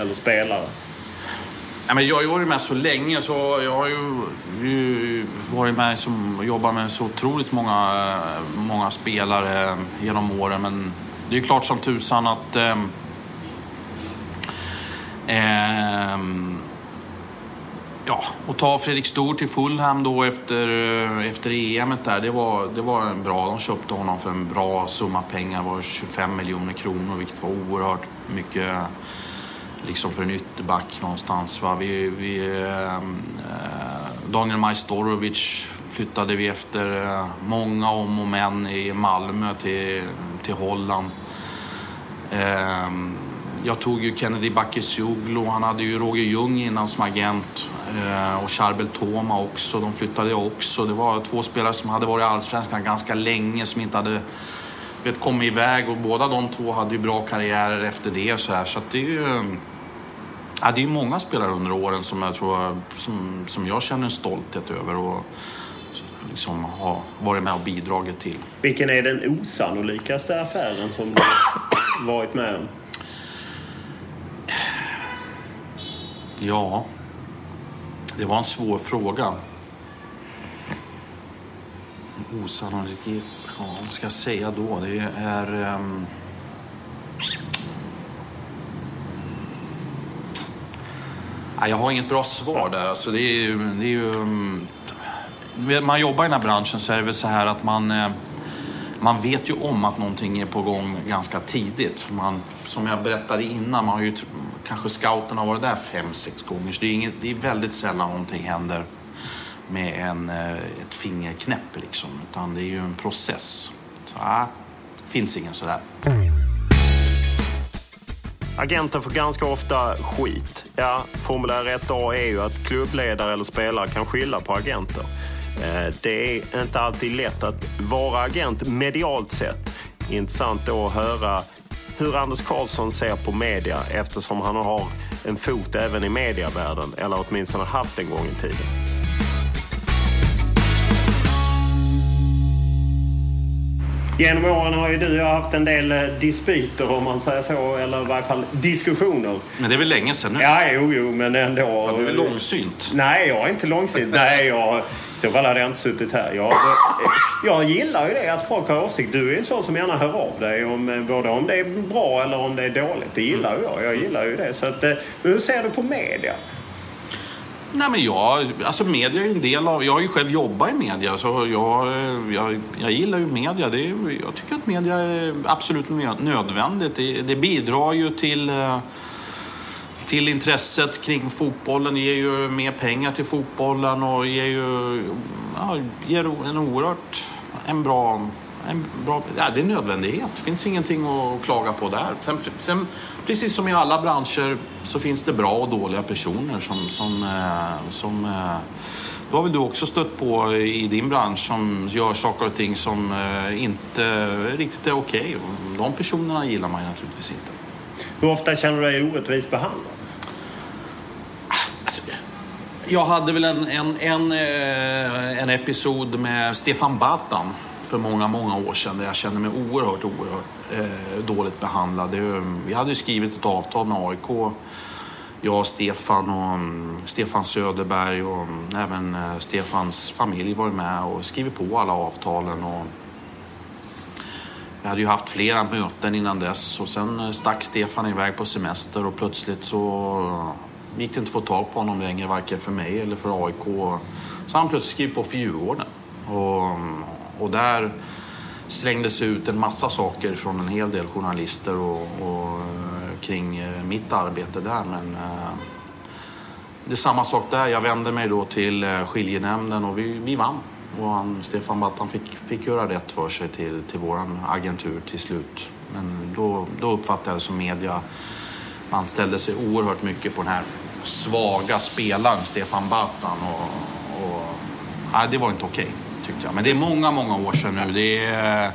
Eller spelare? Ja, men jag har ju varit med så länge så jag har ju, ju varit med som jobbat med så otroligt många, många spelare genom åren. Men det är ju klart som tusan att eh, eh, Ja, och ta Fredrik Stor till Fulham då efter, eh, efter EM där, det var, det var en bra. De köpte honom för en bra summa pengar, det var 25 miljoner kronor, vilket var oerhört mycket liksom för en ytterback någonstans. Va? Vi, vi, ehm, eh, Daniel Majstorovic flyttade vi efter eh, många om och men i Malmö till, till Holland. Ehm, jag tog ju Kennedy Bakircioglu, han hade ju Roger Ljung innan som agent och Charbel Toma också. De flyttade också. Det var två spelare som hade varit i Allsvenskan ganska länge som inte hade vet, kommit iväg och båda de två hade ju bra karriärer efter det. Så, här. så det är ju ja, det är många spelare under åren som jag tror som, som jag känner en stolthet över och liksom har varit med och bidragit till. Vilken är den osannolikaste affären som du varit med om? Ja, det var en svår fråga. Osannolikhet... ja vad ska jag säga då? Det är... Um... Jag har inget bra svar där. Alltså det är ju, det är ju, ehm, man jobbar i den här branschen så är det väl så här att man, eh, man vet ju om att någonting är på gång ganska tidigt. Man, som jag berättade innan, man har ju, kanske scouten har varit där fem, sex gånger. Så det är, inget, det är väldigt sällan någonting händer med en, eh, ett fingerknäpp liksom. Utan det är ju en process. Så, äh, finns ingen sådär. Agenter får ganska ofta skit. Ja, formulär 1A är ju att klubbledare eller spelare kan skylla på agenter. Eh, det är inte alltid lätt att vara agent medialt sett. Intressant då att höra hur Anders Karlsson ser på media eftersom han har en fot även i medievärlden, eller åtminstone haft en gång i tiden. Genom åren har ju du och jag haft en del eh, dispyter om man säger så, eller i varje fall diskussioner. Men det är väl länge sedan nu? Ja, jo, jo, men ändå. Ja, du är långsynt. Nej, jag är inte långsynt. [LAUGHS] Nej, jag, så fall hade jag inte suttit här. Jag, eh, jag gillar ju det att folk har åsikt. Du är en sån som gärna hör av dig om eh, både om det är bra eller om det är dåligt. Det gillar ju jag. Jag gillar ju det. Så att, eh, hur ser du på media? Nej men jag, alltså media är en del av, jag har ju själv jobbat i media så jag, jag, jag gillar ju media. Det är, jag tycker att media är absolut nödvändigt. Det, det bidrar ju till, eh, till intresset kring fotbollen, ger ju mer pengar till fotbollen och ger ju ja, ger en oerhört en bra en bra, ja, det är en nödvändighet. Det finns ingenting att klaga på där. Sen, sen, precis som i alla branscher så finns det bra och dåliga personer som... som, eh, som eh, då har väl du också stött på i din bransch som gör saker och ting som eh, inte riktigt är okej. Okay. De personerna gillar man ju naturligtvis inte. Hur ofta känner du dig orättvist behandlad? Jag hade väl en, en, en, eh, en episod med Stefan Batan för många, många år sedan där jag kände mig oerhört, oerhört eh, dåligt behandlad. Vi hade ju skrivit ett avtal med AIK, jag och Stefan och mm, Stefan Söderberg och mm, även eh, Stefans familj var med och skrivit på alla avtalen. Och vi hade ju haft flera möten innan dess och sen eh, stack Stefan iväg på semester och plötsligt så gick det inte att få tag på honom längre, varken för mig eller för AIK. Så han plötsligt skrivit på för Djurgården. Och, och där slängdes ut en massa saker från en hel del journalister och, och kring eh, mitt arbete där. Men eh, det är samma sak där. Jag vände mig då till eh, skiljenämnden och vi, vi vann. Och han, Stefan Battan fick, fick göra rätt för sig till, till vår agentur till slut. Men då, då uppfattade jag det som media. Man ställde sig oerhört mycket på den här svaga spelaren Stefan Battan. Och, och, nej, det var inte okej. Tyckte jag. Men det är många, många år sedan nu. Det är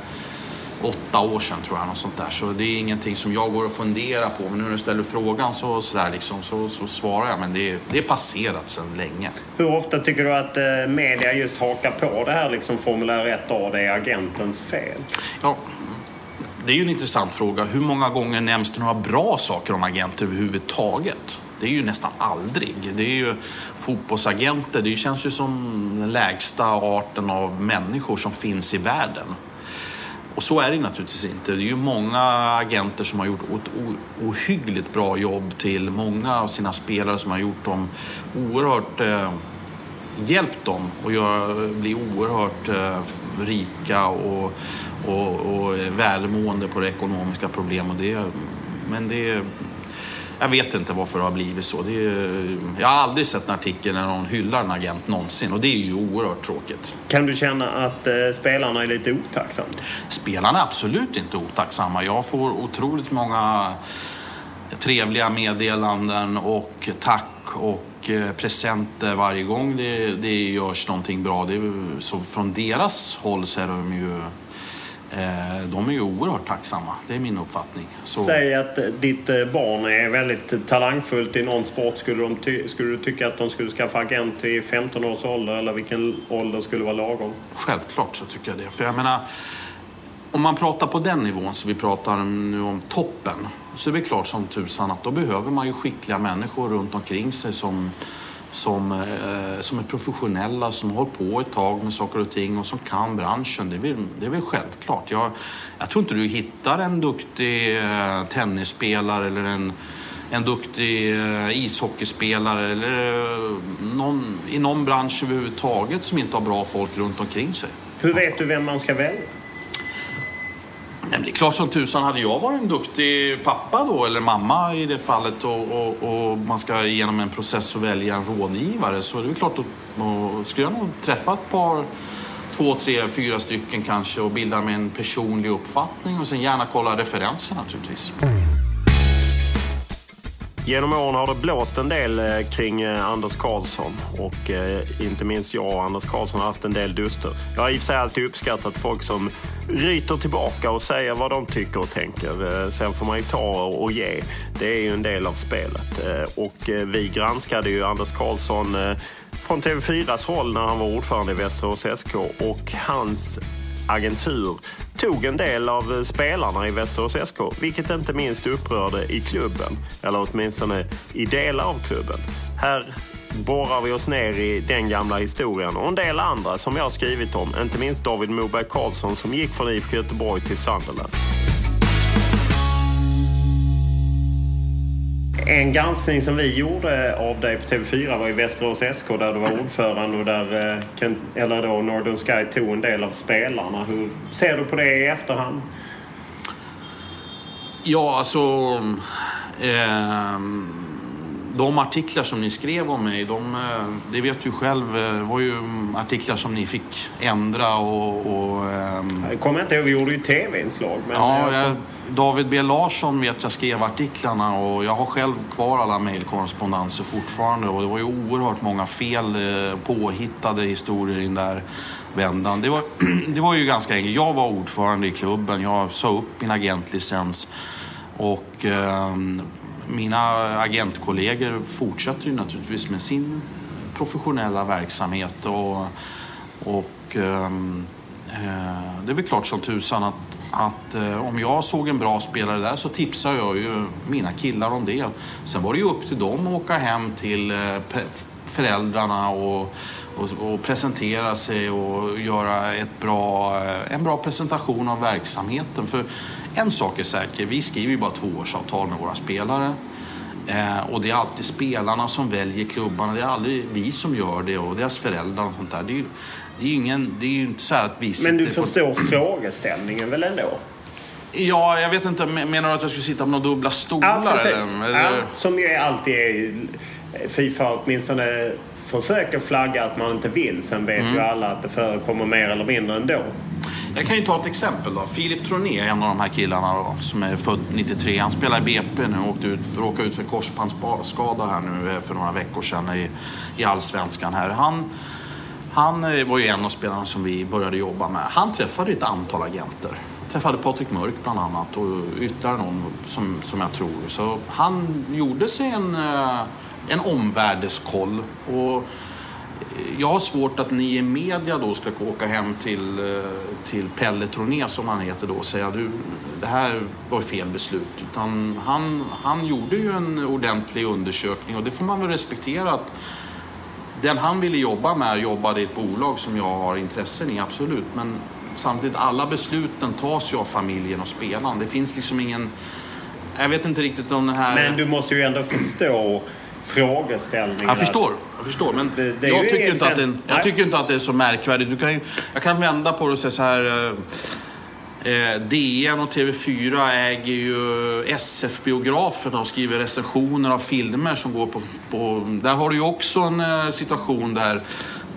åtta år sedan tror jag, något sånt där. Så det är ingenting som jag går och funderar på. Men nu när du ställer frågan så, så, där liksom, så, så svarar jag. Men det det är passerat sedan länge. Hur ofta tycker du att eh, media just hakar på det här liksom formulär 1A, det är agentens fel? Ja, det är ju en intressant fråga. Hur många gånger nämns det några bra saker om agenter överhuvudtaget? Det är ju nästan aldrig. Det är ju fotbollsagenter, det känns ju som den lägsta arten av människor som finns i världen. Och så är det naturligtvis inte. Det är ju många agenter som har gjort ett ohyggligt bra jobb till många av sina spelare som har gjort dem oerhört eh, hjälpt dem att göra, bli oerhört eh, rika och, och, och välmående på det ekonomiska problemet. Det, men det jag vet inte varför det har blivit så. Är, jag har aldrig sett en artikel när någon hyllar en agent någonsin och det är ju oerhört tråkigt. Kan du känna att eh, spelarna är lite otacksamma? Spelarna är absolut inte otacksamma. Jag får otroligt många trevliga meddelanden och tack och eh, presenter varje gång det, det görs någonting bra. Det är, så från deras håll så är de ju de är ju oerhört tacksamma. Det är min uppfattning. Så... Säg att ditt eh, barn är väldigt talangfullt i någon sport. Skulle, de ty- skulle du tycka att de skulle skaffa agent vid 15 års ålder eller vilken ålder skulle vara lagom? Självklart så tycker jag det. För jag menar, om man pratar på den nivån så vi pratar nu om toppen så är det klart som tusan att då behöver man ju skickliga människor runt omkring sig som, som, eh, som är professionella, som har hållit på ett tag med saker och ting och som kan branschen. Det är väl, det är väl självklart. Jag, jag tror inte du hittar en duktig eh, tennisspelare eller en, en duktig eh, ishockeyspelare eller eh, någon, i någon bransch överhuvudtaget som inte har bra folk runt omkring sig. Hur vet du vem man ska välja? Nej, det är klart som tusan, hade jag varit en duktig pappa då, eller mamma i det fallet och, och, och man ska genom en process och välja en rådgivare så är det klart att och, skulle jag nog träffa ett par, två, tre, fyra stycken kanske och bilda mig en personlig uppfattning och sen gärna kolla referenser naturligtvis. Genom åren har det blåst en del eh, kring eh, Anders Karlsson och eh, inte minst jag och Anders Karlsson har haft en del duster. Jag har i och för sig alltid uppskattat folk som ryter tillbaka och säger vad de tycker och tänker. Sen får man ju ta och ge. Det är ju en del av spelet. Och vi granskade ju Anders Karlsson från TV4s håll när han var ordförande i Västerås SK och hans agentur tog en del av spelarna i Västerås SK, vilket inte minst upprörde i klubben, eller åtminstone i delar av klubben. Här borrar vi oss ner i den gamla historien och en del andra som jag har skrivit om, inte minst David Moberg Karlsson som gick från IFK Göteborg till Sunderland. En granskning som vi gjorde av dig på TV4 var i Västerås SK där du var ordförande och där eh, eller då Northern Sky tog en del av spelarna. Hur ser du på det i efterhand? Ja, alltså... Eh, de artiklar som ni skrev om mig, de, eh, det vet du själv, eh, var ju artiklar som ni fick ändra och... och ehm... Jag kommer inte ihåg, vi gjorde ju tv-inslag. ja, jag, David B Larsson vet jag skrev artiklarna och jag har själv kvar alla mejlkorrespondenser fortfarande och det var ju oerhört många fel, eh, påhittade historier i den där vändan. Det var, [CLEARS THROAT] det var ju ganska enkelt. Jag var ordförande i klubben, jag sa upp min agentlicens och eh, mina agentkollegor fortsätter ju naturligtvis med sin professionella verksamhet och, och ehm, eh, det är väl klart som tusan att, att eh, om jag såg en bra spelare där så tipsar jag ju mina killar om det. Sen var det ju upp till dem att åka hem till eh, föräldrarna och, och, och, presentera sig och göra ett bra, eh, en bra presentation av verksamheten. För en sak är säker, vi skriver ju bara tvåårsavtal med våra spelare. Eh, och det är alltid spelarna som väljer klubbarna, det är aldrig vi som gör det och deras föräldrar och sånt där. Det är ju, det är ingen, det är ju inte så att vi Men du förstår på... frågeställningen väl ändå? Ja, jag vet inte. Menar du att jag skulle sitta på några dubbla stolar? Ja, precis. Eller? Ja, som ju alltid är... Fifa åtminstone försöker flagga att man inte vill. Sen vet mm. ju alla att det förekommer mer eller mindre ändå. Jag kan ju ta ett exempel då. Filip Troné, en av de här killarna då, som är född 93. Han spelar i BP nu och åkte ut, råkade ut för en korsbandsskada här nu eh, för några veckor sedan i, i Allsvenskan här. Han, han eh, var ju en av spelarna som vi började jobba med. Han träffade ett antal agenter. Träffade Patrik Mörk bland annat och ytterligare någon som, som jag tror. Så han gjorde sig en, eh, en omvärldeskoll. Och jag har svårt att ni i media då ska åka hem till, eh, till Pelle Troné som han heter då och säga du, det här var fel beslut. Utan han, han gjorde ju en ordentlig undersökning och det får man väl respektera att den han ville jobba med jobbade i ett bolag som jag har intressen i, absolut. Men samtidigt, alla besluten tas ju av familjen och spelaren. Det finns liksom ingen... Jag vet inte riktigt om den här... Men du måste ju ändå förstå frågeställningar. Jag förstår, jag förstår. Men det, det jag, tycker inte att det, jag tycker inte att det är så märkvärdigt. Du kan, jag kan vända på det och säga så här. Eh, Eh, DN och TV4 äger ju SF-biograferna och skriver recensioner av filmer som går på... på där har du ju också en eh, situation där,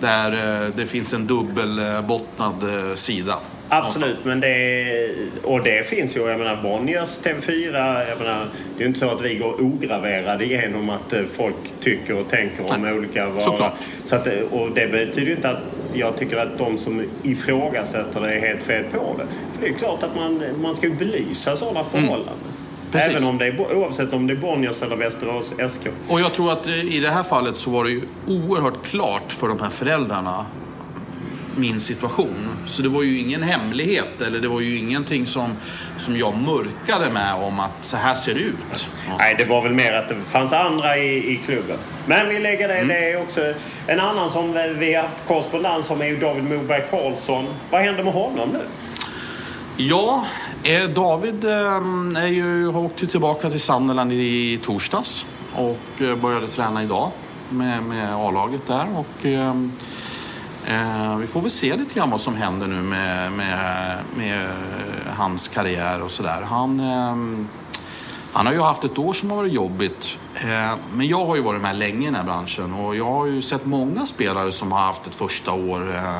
där eh, det finns en dubbelbottnad eh, sida. Absolut, men det, och det finns ju. Jag menar Bonniers TV4. Jag menar, det är ju inte så att vi går ograverade genom att eh, folk tycker och tänker om Nej, olika varor. såklart. Så att, eh, och det betyder ju inte att jag tycker att de som ifrågasätter det är helt fel på det. För det är klart att man, man ska ju belysa sådana förhållanden. Mm. Precis. Även om det är, oavsett om det är Bonniers eller Västerås SK. Och jag tror att eh, i det här fallet så var det ju oerhört klart för de här föräldrarna min situation. Så det var ju ingen hemlighet eller det var ju ingenting som, som jag mörkade med om att så här ser det ut. Nej, det var väl mer att det fanns andra i, i klubben. Men vi lägger det. Det är också en annan som vi har haft korrespondens om är ju David Moberg Karlsson. Vad händer med honom nu? Ja, eh, David eh, är ju, har åkt tillbaka till Sunderland i torsdags och eh, började träna idag med, med A-laget där. Och, eh, vi får väl se lite grann vad som händer nu med, med, med hans karriär och sådär. Han, eh, han har ju haft ett år som har varit jobbigt. Eh, Men jag har ju varit med länge i den här branschen och jag har ju sett många spelare som har haft ett första år eh,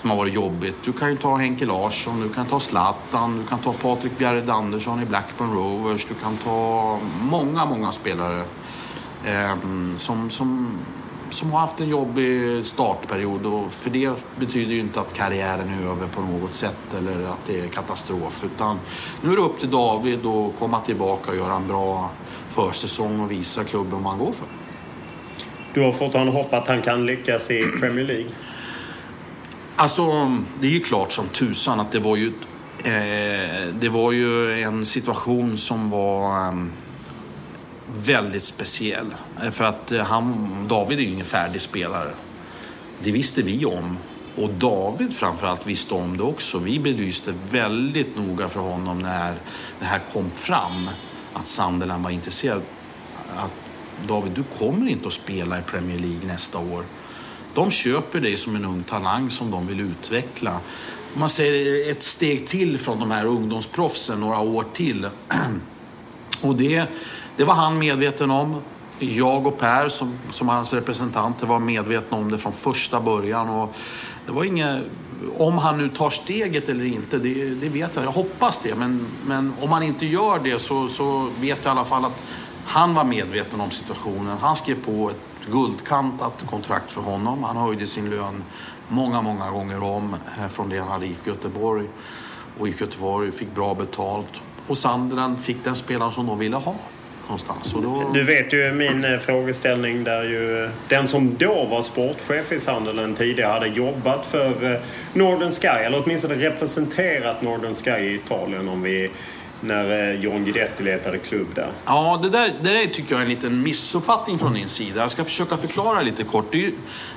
som har varit jobbigt. Du kan ju ta Henke Larsson, du kan ta Zlatan, du kan ta Patrik Bjerred Andersson i Blackburn Rovers. Du kan ta många, många spelare ehm, som, som, som har haft en jobbig startperiod. Och för det betyder ju inte att karriären är över på något sätt eller att det är katastrof. Utan nu är det upp till David att komma tillbaka och göra en bra försäsong och visa klubben vad man går för. Du har fortfarande hopp att han kan lyckas i Premier League. Alltså, det är ju klart som tusan att det var ju, eh, det var ju en situation som var eh, väldigt speciell. Eh, för att eh, han, David är ju ingen färdig spelare. Det visste vi om. Och David framförallt visste om det också. Vi belyste väldigt noga för honom när det här kom fram att Sunderland var intresserad. Att David, du kommer inte att spela i Premier League nästa år. De köper dig som en ung talang som de vill utveckla. Om man säger ett steg till från de här ungdomsproffsen, några år till. [CLEARS THROAT] Och det, det var han medveten om. Jag och Per som, som hans representanter var medvetna om det från första början. Och det var inget, om han nu tar steget eller inte, det, det vet jag. Jag hoppas det. Men, men om han inte gör det så, så vet jag i alla fall att han var medveten om situationen. Han skrev på ett guldkantat kontrakt för honom. Han höjde sin lön många, många gånger om eh, från det han hade i IFK Göteborg. Och IFK Göteborg fick bra betalt. Och Sunderland fick den spelaren som de ville ha. Någonstans. Då... Du vet ju min eh, frågeställning där ju eh, den som då var sportchef i Sunderland tidigare hade jobbat för eh, Northern Sky eller åtminstone representerat Northern Sky i Italien om vi när John Guidetti letade klubb där. Ja, det där, det där tycker jag är en liten missuppfattning från din sida. Jag ska försöka förklara lite kort. Ju,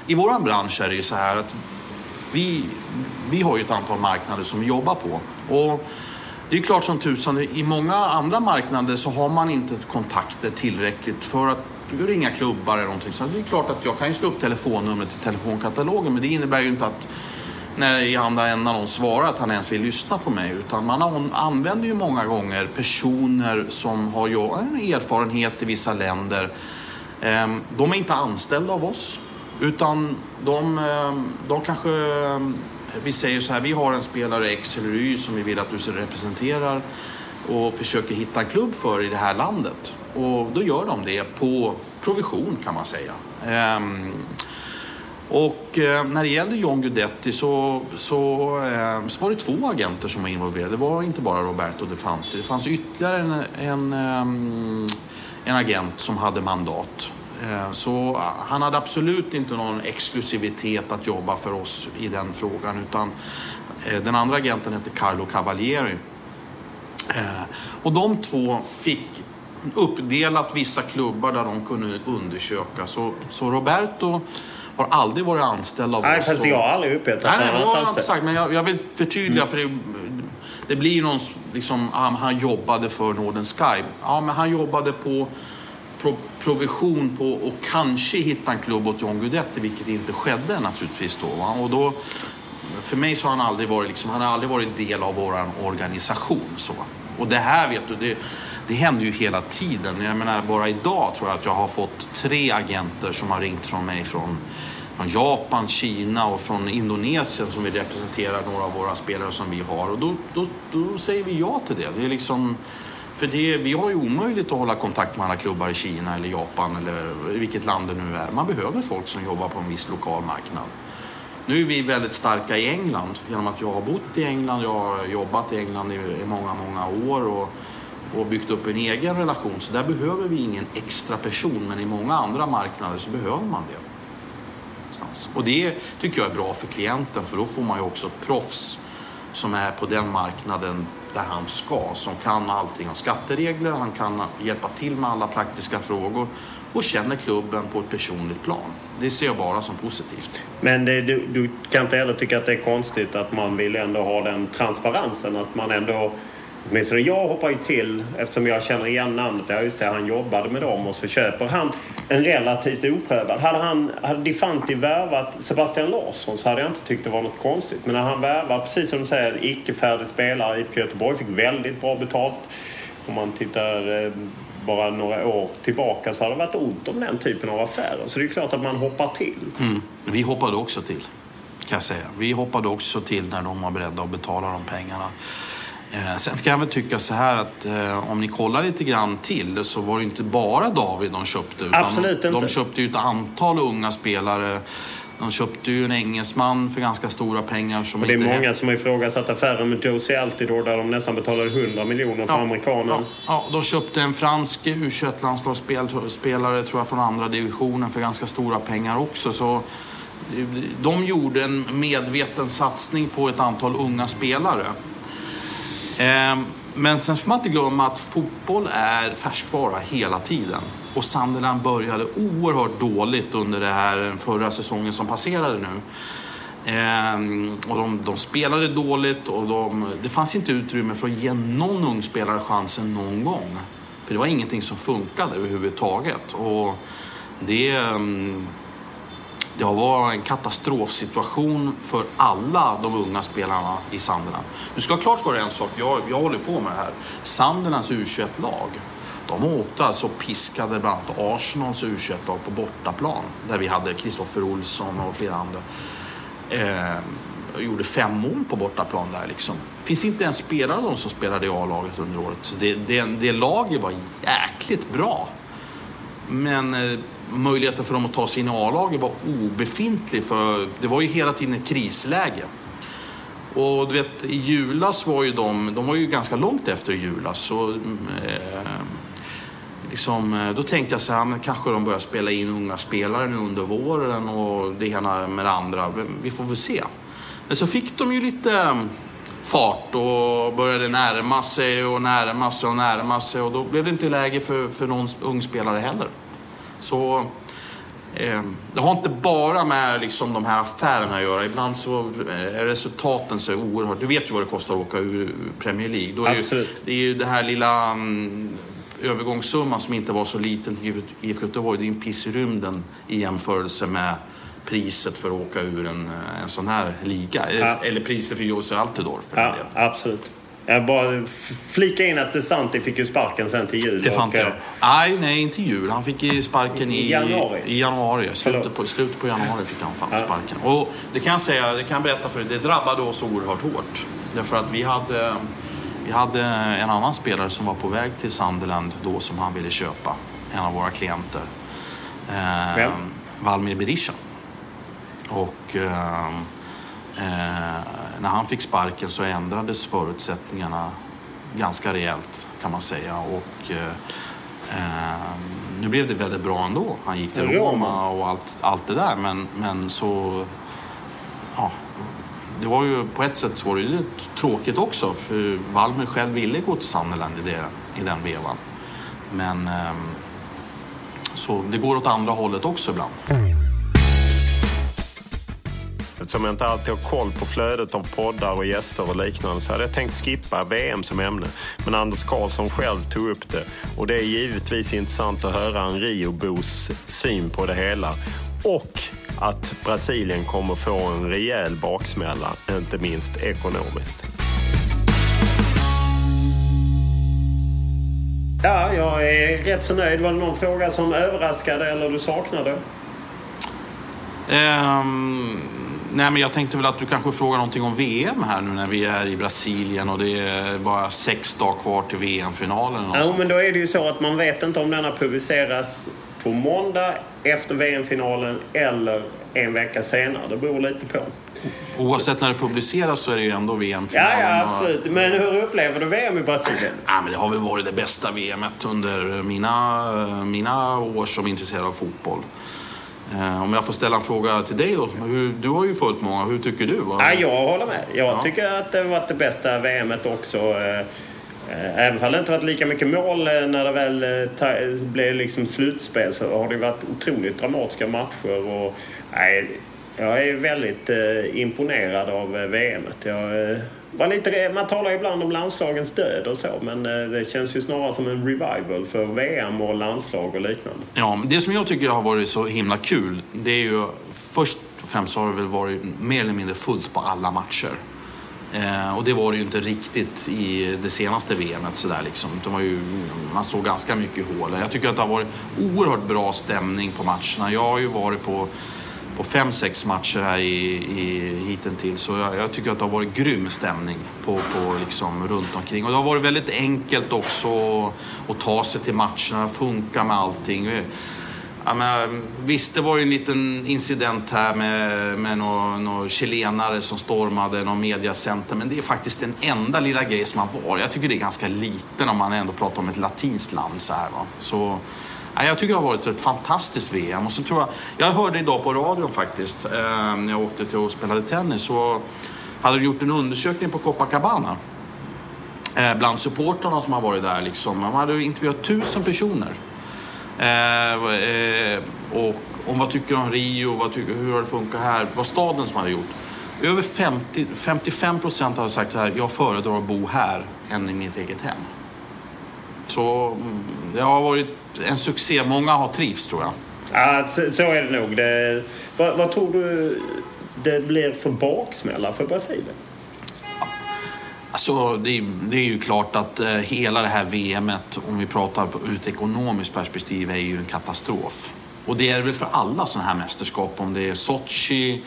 I vår bransch är det ju så här att vi, vi har ju ett antal marknader som vi jobbar på. Och det är klart som tusan, i många andra marknader så har man inte kontakter tillräckligt för att ringa klubbar eller någonting. Så det är klart att jag kan ju slå upp telefonnumret i telefonkatalogen men det innebär ju inte att när i andra änden någon svarar att han ens vill lyssna på mig. Utan man använder ju många gånger personer som har en erfarenhet i vissa länder. Ehm, de är inte anställda av oss. Utan de, ehm, de kanske, ehm, vi säger så här, vi har en spelare X eller Y som vi vill att du representerar och försöker hitta en klubb för i det här landet. Och då gör de det på provision kan man säga. Ehm, och eh, när det gällde John Guidetti så, så, eh, så var det två agenter som var involverade. Det var inte bara Roberto De Fanti. Det fanns ytterligare en, en, ehm, en agent som hade mandat. Eh, så eh, han hade absolut inte någon exklusivitet att jobba för oss i den frågan. Utan eh, den andra agenten hette Carlo Cavalieri. Eh, och de två fick uppdelat vissa klubbar där de kunde undersöka. Så, så Roberto har aldrig varit anställd av Nej, oss. fast och- jag har aldrig upplevt att Nej, han nej, varit inte anställd. sagt. Men jag, jag vill förtydliga för det, det blir någon liksom, han, han jobbade för Northern Sky. Ja, men han jobbade på pro, provision på och kanske hitta en klubb åt John Guidetti, vilket inte skedde naturligtvis då. Va? Och då för mig så har han aldrig varit, liksom, han har aldrig varit del av vår organisation. Så. Och det här vet du, det, det händer ju hela tiden. Jag menar, bara idag tror jag att jag har fått tre agenter som har ringt från mig från, från Japan, Kina och från Indonesien som vill representera några av våra spelare som vi har. Och då, då, då säger vi ja till det. Det är liksom... För det, vi har ju omöjligt att hålla kontakt med alla klubbar i Kina eller Japan eller vilket land det nu är. Man behöver folk som jobbar på en viss lokal marknad. Nu är vi väldigt starka i England genom att jag har bott i England, jag har jobbat i England i, många, många år och, och byggt upp en egen relation. Så där behöver vi ingen extra person, men i många andra marknader så behöver man det. Och det tycker jag är bra för klienten för då får man ju också ett proffs som är på den marknaden där han ska, som kan allting om skatteregler, han kan hjälpa till med alla praktiska frågor och känner klubben på ett personligt plan. Det ser jag bara som positivt. Men det, du, du, kan inte heller tycka att det är konstigt att man vill ändå ha den transparensen, att man ändå Åtminstone jag hoppar ju till eftersom jag känner igen namnet. Ja just det, han jobbade med dem och så köper han en relativt oprövad. Hade, han, hade Difanti värvat Sebastian Larsson så hade jag inte tyckt det var något konstigt. Men när han värvar, precis som du säger, icke-färdig spelare IFK Göteborg. Fick väldigt bra betalt. Om man tittar eh, bara några år tillbaka så har det varit ont om den typen av affärer. Så det är klart att man hoppar till. Mm. Vi hoppade också till, kan jag säga. Vi hoppade också till när de var beredda att betala de pengarna. Eh, sen kan jag väl tycka så här att eh, om ni kollar lite grann till så var det inte bara David de köpte. Utan Absolut de, inte. De köpte ju ett antal unga spelare. De köpte ju en engelsman för ganska stora pengar. Som och det är många som har ifrågasatt affären med Josie Altidore där de nästan betalade 100 miljoner för ja, amerikanen. Ja, ja, de köpte en fransk U21-landslagsspelare tror jag från andra divisionen för ganska stora pengar också. Så de gjorde en medveten satsning på ett antal unga spelare. Ehm, men sen får man inte glömma att fotboll är färskvara hela tiden. Och Sunderland började oerhört dåligt under det här förra säsongen som passerade nu. Ehm, och de, de, spelade dåligt och de, det fanns inte utrymme för att ge någon ung spelare chansen någon gång. För det var ingenting som funkade överhuvudtaget. Och det, ehm, det har varit en katastrofsituation för alla de unga spelarna i Sunderland. Du ska ha klart för dig en sak, jag, jag håller på med det här. Sunderlands U21-lag, de åkte alltså och piskade bland annat Arsenals U21-lag på bortaplan. Där vi hade Kristoffer Olsson och flera andra. Eh, och gjorde fem mål på bortaplan där liksom. Det finns inte en spelare av dem som spelade i A-laget under året. Det, det, det laget var jäkligt bra. Men eh, möjligheten för dem att ta sig in i A-laget var obefintlig för det var ju hela tiden ett krisläge. Och du vet, i julas var ju de, de var ju ganska långt efter i julas. Så, eh, liksom, eh, då tänkte jag så här, men kanske de börjar spela in unga spelare nu under våren och det ena med det andra. Vi får väl se. Men så fick de ju lite eh, fart och började närma sig och närma sig och närma sig och då blev det inte läge för, för någon ung spelare heller. Så eh, det har inte bara med liksom, de här affärerna att göra. Ibland så är resultaten så oerhört... Du vet ju vad det kostar att åka ur Premier League. Då är Absolut. Ju, det är ju det här lilla um, övergångssumman som inte var så liten till IFK Göteborg. Det är en piss i rymden i jämförelse med priset för att åka ur en, en sån här liga. Ja. Eller priset för Jose Altidor. För ja, absolut. Jag bara flika in att DeSanti fick ju sparken sen till jul. Det fann jag. Eh, nej, nej, inte jul. Han fick sparken i, januari. I januari. Slutet på, slutet på januari fick han fan sparken. Och det kan jag säga, det kan jag berätta för dig, det drabbade oss oerhört hårt. Därför att vi hade, vi hade en annan spelare som var på väg till Sunderland då som han ville köpa. En av våra klienter. Eh, Valmir Berisha. Och... Eh, Eh, när han fick sparken så ändrades förutsättningarna ganska rejält kan man säga. Och, eh, eh nu blev det väldigt bra ändå. Han gick till Roma och allt, allt det där. Men, men så... Ja, det var ju på ett sätt så var det ju tråkigt också. För Valmer själv ville gå till Sunderland i, det, i den vevan. Men... Eh, så det går åt andra hållet också ibland. Eftersom jag inte alltid har koll på flödet av poddar och gäster och liknande så hade jag tänkt skippa VM som ämne. Men Anders Karlsson själv tog upp det. Och det är givetvis intressant att höra en Riobos syn på det hela. Och att Brasilien kommer få en rejäl baksmälla, inte minst ekonomiskt. Ja, jag är rätt så nöjd. Var det någon fråga som överraskade eller du saknade? Um, nej, men jag tänkte väl att du kanske frågar någonting om VM här nu när vi är i Brasilien och det är bara sex dagar kvar till VM-finalen. Ja, men då är det ju så att man vet inte om denna publiceras på måndag efter VM-finalen eller en vecka senare. Det beror lite på. Oavsett när det publiceras så är det ju ändå VM-finalen. Ja, ja, absolut. Men hur upplever du VM i Brasilien? Ja, men det har väl varit det bästa VMet under mina, mina år som intresserad av fotboll. Eh, om jag får ställa en fråga till dig då. Du har ju följt många. Hur tycker du? Ja, jag håller med. Jag ja. tycker att det har varit det bästa VMet också. Eh, eh, även om det inte varit lika mycket mål när det väl blev liksom slutspel så har det varit otroligt dramatiska matcher. Och, nej, jag är väldigt imponerad av VMet. Jag, var lite, man talar ibland om landslagens död och så men eh, det känns ju snarare som en revival för VM och landslag och liknande. Ja, det som jag tycker har varit så himla kul det är ju först och främst har det väl varit mer eller mindre fullt på alla matcher. Eh, och det var det ju inte riktigt i det senaste VMet sådär liksom. Det var ju, man såg ganska mycket hål. Jag tycker att det har varit oerhört bra stämning på matcherna. Jag har ju varit på på fem, sex matcher här i, i hittills. Så jag, jag, tycker att det har varit grym stämning på, på liksom runt omkring. Och det har varit väldigt enkelt också att ta sig till matcherna, funka med allting. Ja, men, visst, det var ju en liten incident här med, med några, några chilenare som stormade någon mediacenter. Men det är faktiskt den enda lilla grej som har varit. Jag tycker det är ganska liten om man ändå pratar om ett latinskt land så här. Va? Så, jag tycker det har varit ett fantastiskt VM. Och så tror jag, jag hörde idag på radion faktiskt, eh, när jag åkte till och spelade tennis, så hade de gjort en undersökning på Copacabana. Eh, bland supportrarna som har varit där. Liksom. De hade intervjuat tusen personer. Eh, och om vad tycker om Rio, vad tycker, hur har det funkat här, vad staden som hade gjort. Över 50, 55 procent har sagt så här, jag föredrar att bo här än i mitt eget hem. Så mm, det har varit en succé. Många har trivts tror jag. Ja, så, är det nog. Det, vad, vad, tror du det blir för baksmälla för Brasilien? Alltså, det, det, är ju klart att eh, hela det här VMet, om vi pratar ur ett ekonomiskt perspektiv, är ju en katastrof. Och det är det väl för alla sådana här mästerskap, om det är Sochi,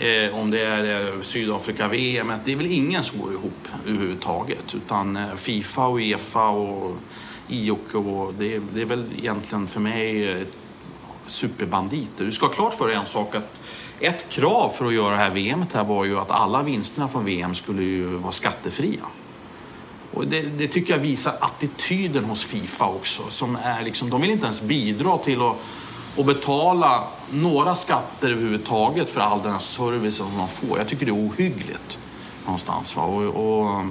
eh, om det är eh, Sydafrika-VM. Det är väl ingen som går ihop överhuvudtaget. Utan eh, Fifa och Uefa och IOK och det, det är väl egentligen för mig eh, superbanditer. Du ska ha klart för dig en sak att ett krav för att göra det här VMet här var ju att alla vinsterna från VM skulle ju vara skattefria. Och det, det, tycker jag visar attityden hos Fifa också. Som är liksom, de vill inte ens bidra till att, att betala några skatter överhuvudtaget för all den här servicen som de får. Jag tycker det är ohyggligt någonstans. Va? Och, och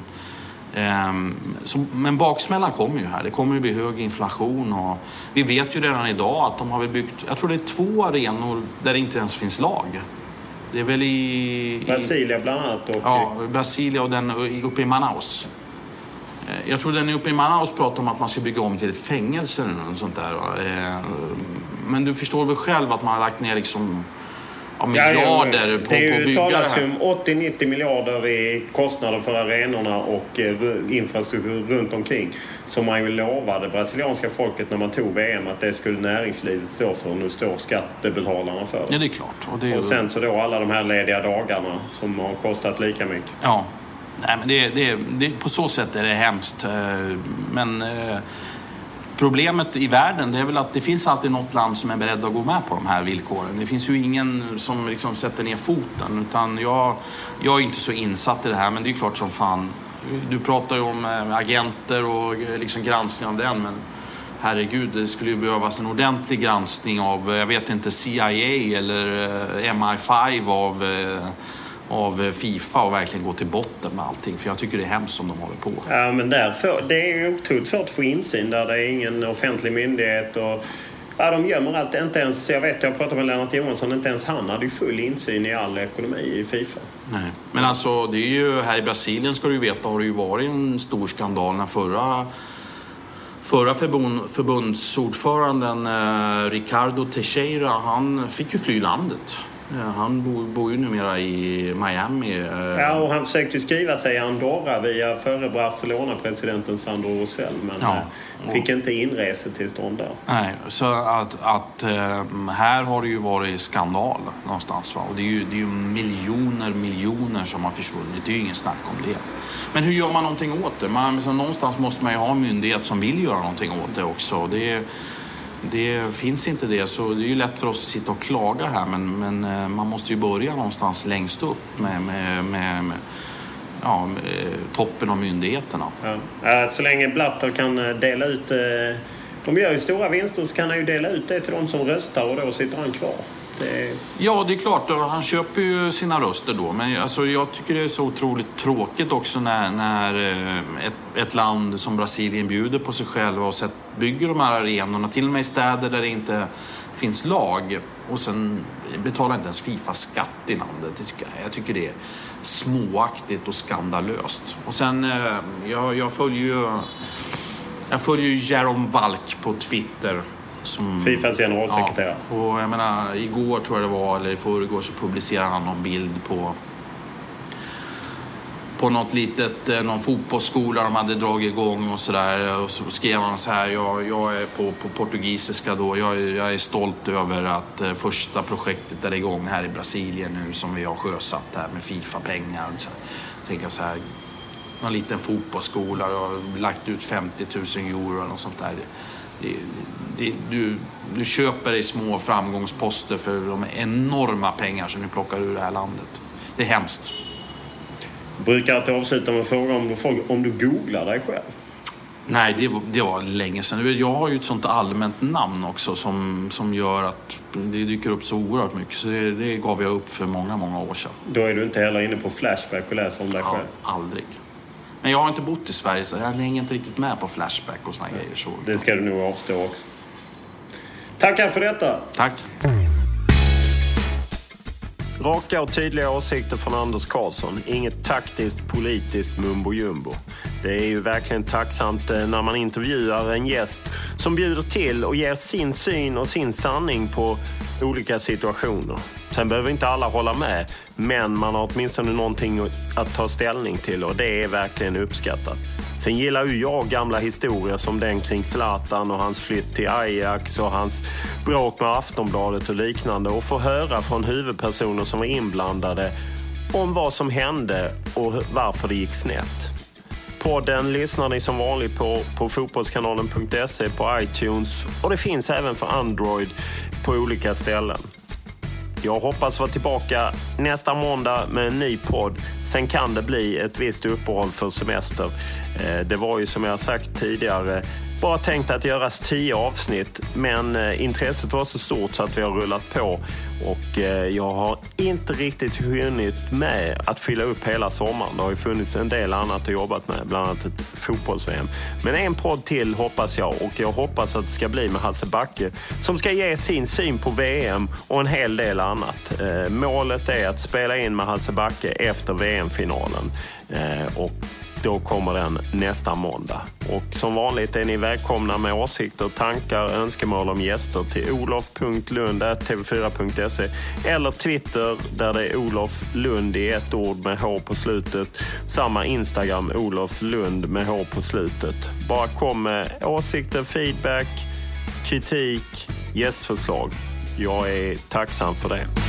Ehm, så, men baksmällan kommer ju här. Det kommer ju bli hög inflation och vi vet ju redan idag att de har byggt, jag tror det är två arenor där det inte ens finns lag. Det är väl i... Brasilia bland annat? Och... Ja, Brasilia och den uppe i Manaus. Eh, jag tror den uppe i Manaus pratar om att man ska bygga om till ett fängelse eller något sånt där. Ehm, men du förstår väl själv att man har lagt ner liksom ja, miljarder ja, på, det på att bygga det här. Det om 80-90 miljarder i kostnader för arenorna och eh, infrastruktur runt omkring. Som man ju lovade brasilianska folket när man tog VM att det skulle näringslivet stå för. Nu står skattebetalarna för det. Ja, det är klart. Och, det är... och sen så då alla de här lediga dagarna som har kostat lika mycket. Ja, Nej, men det, det, det, på så sätt är det hemskt. Eh, men eh, Problemet i världen det är väl att det finns alltid något land som är beredd att gå med på de här villkoren. Det finns ju ingen som liksom sätter ner foten. Utan jag, jag är inte så insatt i det här, men det är klart som fan. Du pratar ju om eh, agenter och eh, liksom granskning av den, men herregud, det skulle ju behövas en ordentlig granskning av, eh, jag vet inte, CIA eller MI5 av av Fifa och verkligen gå till botten med allting. För jag tycker det är hemskt som de håller på. Ja, men därför, det är otroligt svårt att få insyn där det är ingen offentlig myndighet. Och, ja, de gömmer allt. Inte ens, jag vet, jag pratade med Lennart Johansson, inte ens han hade ju full insyn i all ekonomi i Fifa. Nej, men alltså det är ju, här i Brasilien ska du ju veta har det ju varit en stor skandal när förra Förra förbund, förbundsordföranden eh, Ricardo Teixeira, han fick ju fly landet han bor, bor ju numera i Miami. eh, Ja, och han försökte skriva sig i Andorra via förre Barcelona-presidenten Sandro Rosell men Ja. eh, fick inte inresetillstånd där. Nej, så att, att eh, här har det ju varit skandal någonstans. Va? Och det är, ju, det är ju miljoner, miljoner som har försvunnit. Det är ju ingen snack om det. Men hur gör man någonting åt det? Man, så någonstans måste man ju ha en myndighet som vill göra någonting åt det också. Det, det finns inte det, så det är ju lätt för oss att sitta och klaga här. Men, men eh, man måste ju börja någonstans längst upp med, med, med, med ja, med toppen av myndigheterna. Ja. Så länge Blatter kan eh, dela ut... Eh, de gör ju stora vinster så kan han ju dela ut det till de som röstar och då sitter han kvar. Det, eh, Ja, det är klart. Han köper ju sina röster då. Men alltså, jag tycker det är så otroligt tråkigt också när, när eh, ett, ett land som Brasilien bjuder på sig själva och sett, bygger de här arenorna, till och med i städer där det inte finns lag. Och sen betalar inte ens Fifa skatt i landet. Det tycker jag, jag tycker det är småaktigt och skandalöst. Och sen, eh, jag, jag följer ju jag följer ju Jerome Valk på Twitter. Som, Fifas generalsekreterare. Ja, och jag menar, igår tror jag det var, eller i förrgår, så publicerade han någon bild på på något litet, eh, någon fotbollsskola de hade dragit igång och sådär. Och så skrev han så här, jag, jag är på, på portugisiska då, jag, är- jag är stolt över att eh, första projektet är igång här i Brasilien nu som vi har sjösatt här med Fifa-pengar. Så jag tänker så här, någon liten fotbollsskola och har lagt ut 50 000 euro eller något sånt där. Det, det, det, du, du köper dig små framgångsposter för de enorma pengar som du plockar ur det här landet. Det är hemskt. brukar alltid avsluta med att fråga om om du googlar dig själv. Nej, det var, det var länge sedan. Jag har ju ett sånt allmänt namn också som, som gör att det dyker upp så oerhört mycket. Så det, det gav jag upp för många, många år sedan. Då är du inte heller inne på Flashback och läser om dig Ja, själv. aldrig. Men jag har inte bott i Sverige så jag hänger inte riktigt med på Flashback och såna grejer. Så. Det ska du nog avstå också. Tackar för detta! Tack. Raka och tydliga åsikter från Anders Karlsson. Inget taktiskt politiskt mumbo jumbo. Det är ju verkligen tacksamt eh, när man intervjuar en gäst som bjuder till och ger sin syn och sin sanning på olika situationer. Sen behöver inte alla hålla med, men man har åtminstone någonting att ta ställning till och det är verkligen uppskattat. Sen gillar ju jag gamla historier som den kring Zlatan och hans flytt till Ajax och hans bråk med Aftonbladet och liknande och få höra från huvudpersoner som var inblandade om vad som hände och varför det gick snett. Podden lyssnar ni som vanligt på, på fotbollskanalen.se, på iTunes och det finns även för Android på olika ställen. Jag hoppas vara tillbaka nästa måndag med en ny podd. Sen kan det bli ett visst uppehåll för semester. Eh, det var ju som jag sagt tidigare bara tänkt att göras tio avsnitt men eh, intresset var så stort så att vi har rullat på och eh, jag har inte riktigt hunnit med att fylla upp hela sommaren. Det har ju funnits en del annat att jobba med, bland annat ett fotbolls-VM. Men en podd till hoppas jag och jag hoppas att det ska bli med Hasse Backe som ska ge sin syn på VM och en hel del annat. Eh, målet är att spela in med Hasse Backe efter VM-finalen. Och då kommer den nästa måndag. Och som vanligt är ni välkomna med åsikter, tankar, önskemål om gäster till olof.lund.tv4.se eller Twitter där det är Olof Lund i ett ord med H på slutet. Samma Instagram Olof Lund med H på slutet. Bara kom med åsikter, feedback, kritik, gästförslag. Jag är tacksam för det.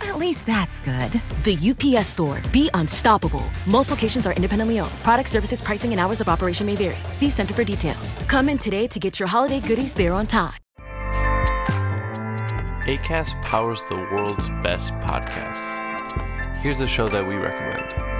At least that's good. The UPS store. Be unstoppable. Most locations are independently owned. Product services, pricing, and hours of operation may vary. See Center for details. Come in today to get your holiday goodies there on time. ACAST powers the world's best podcasts. Here's a show that we recommend.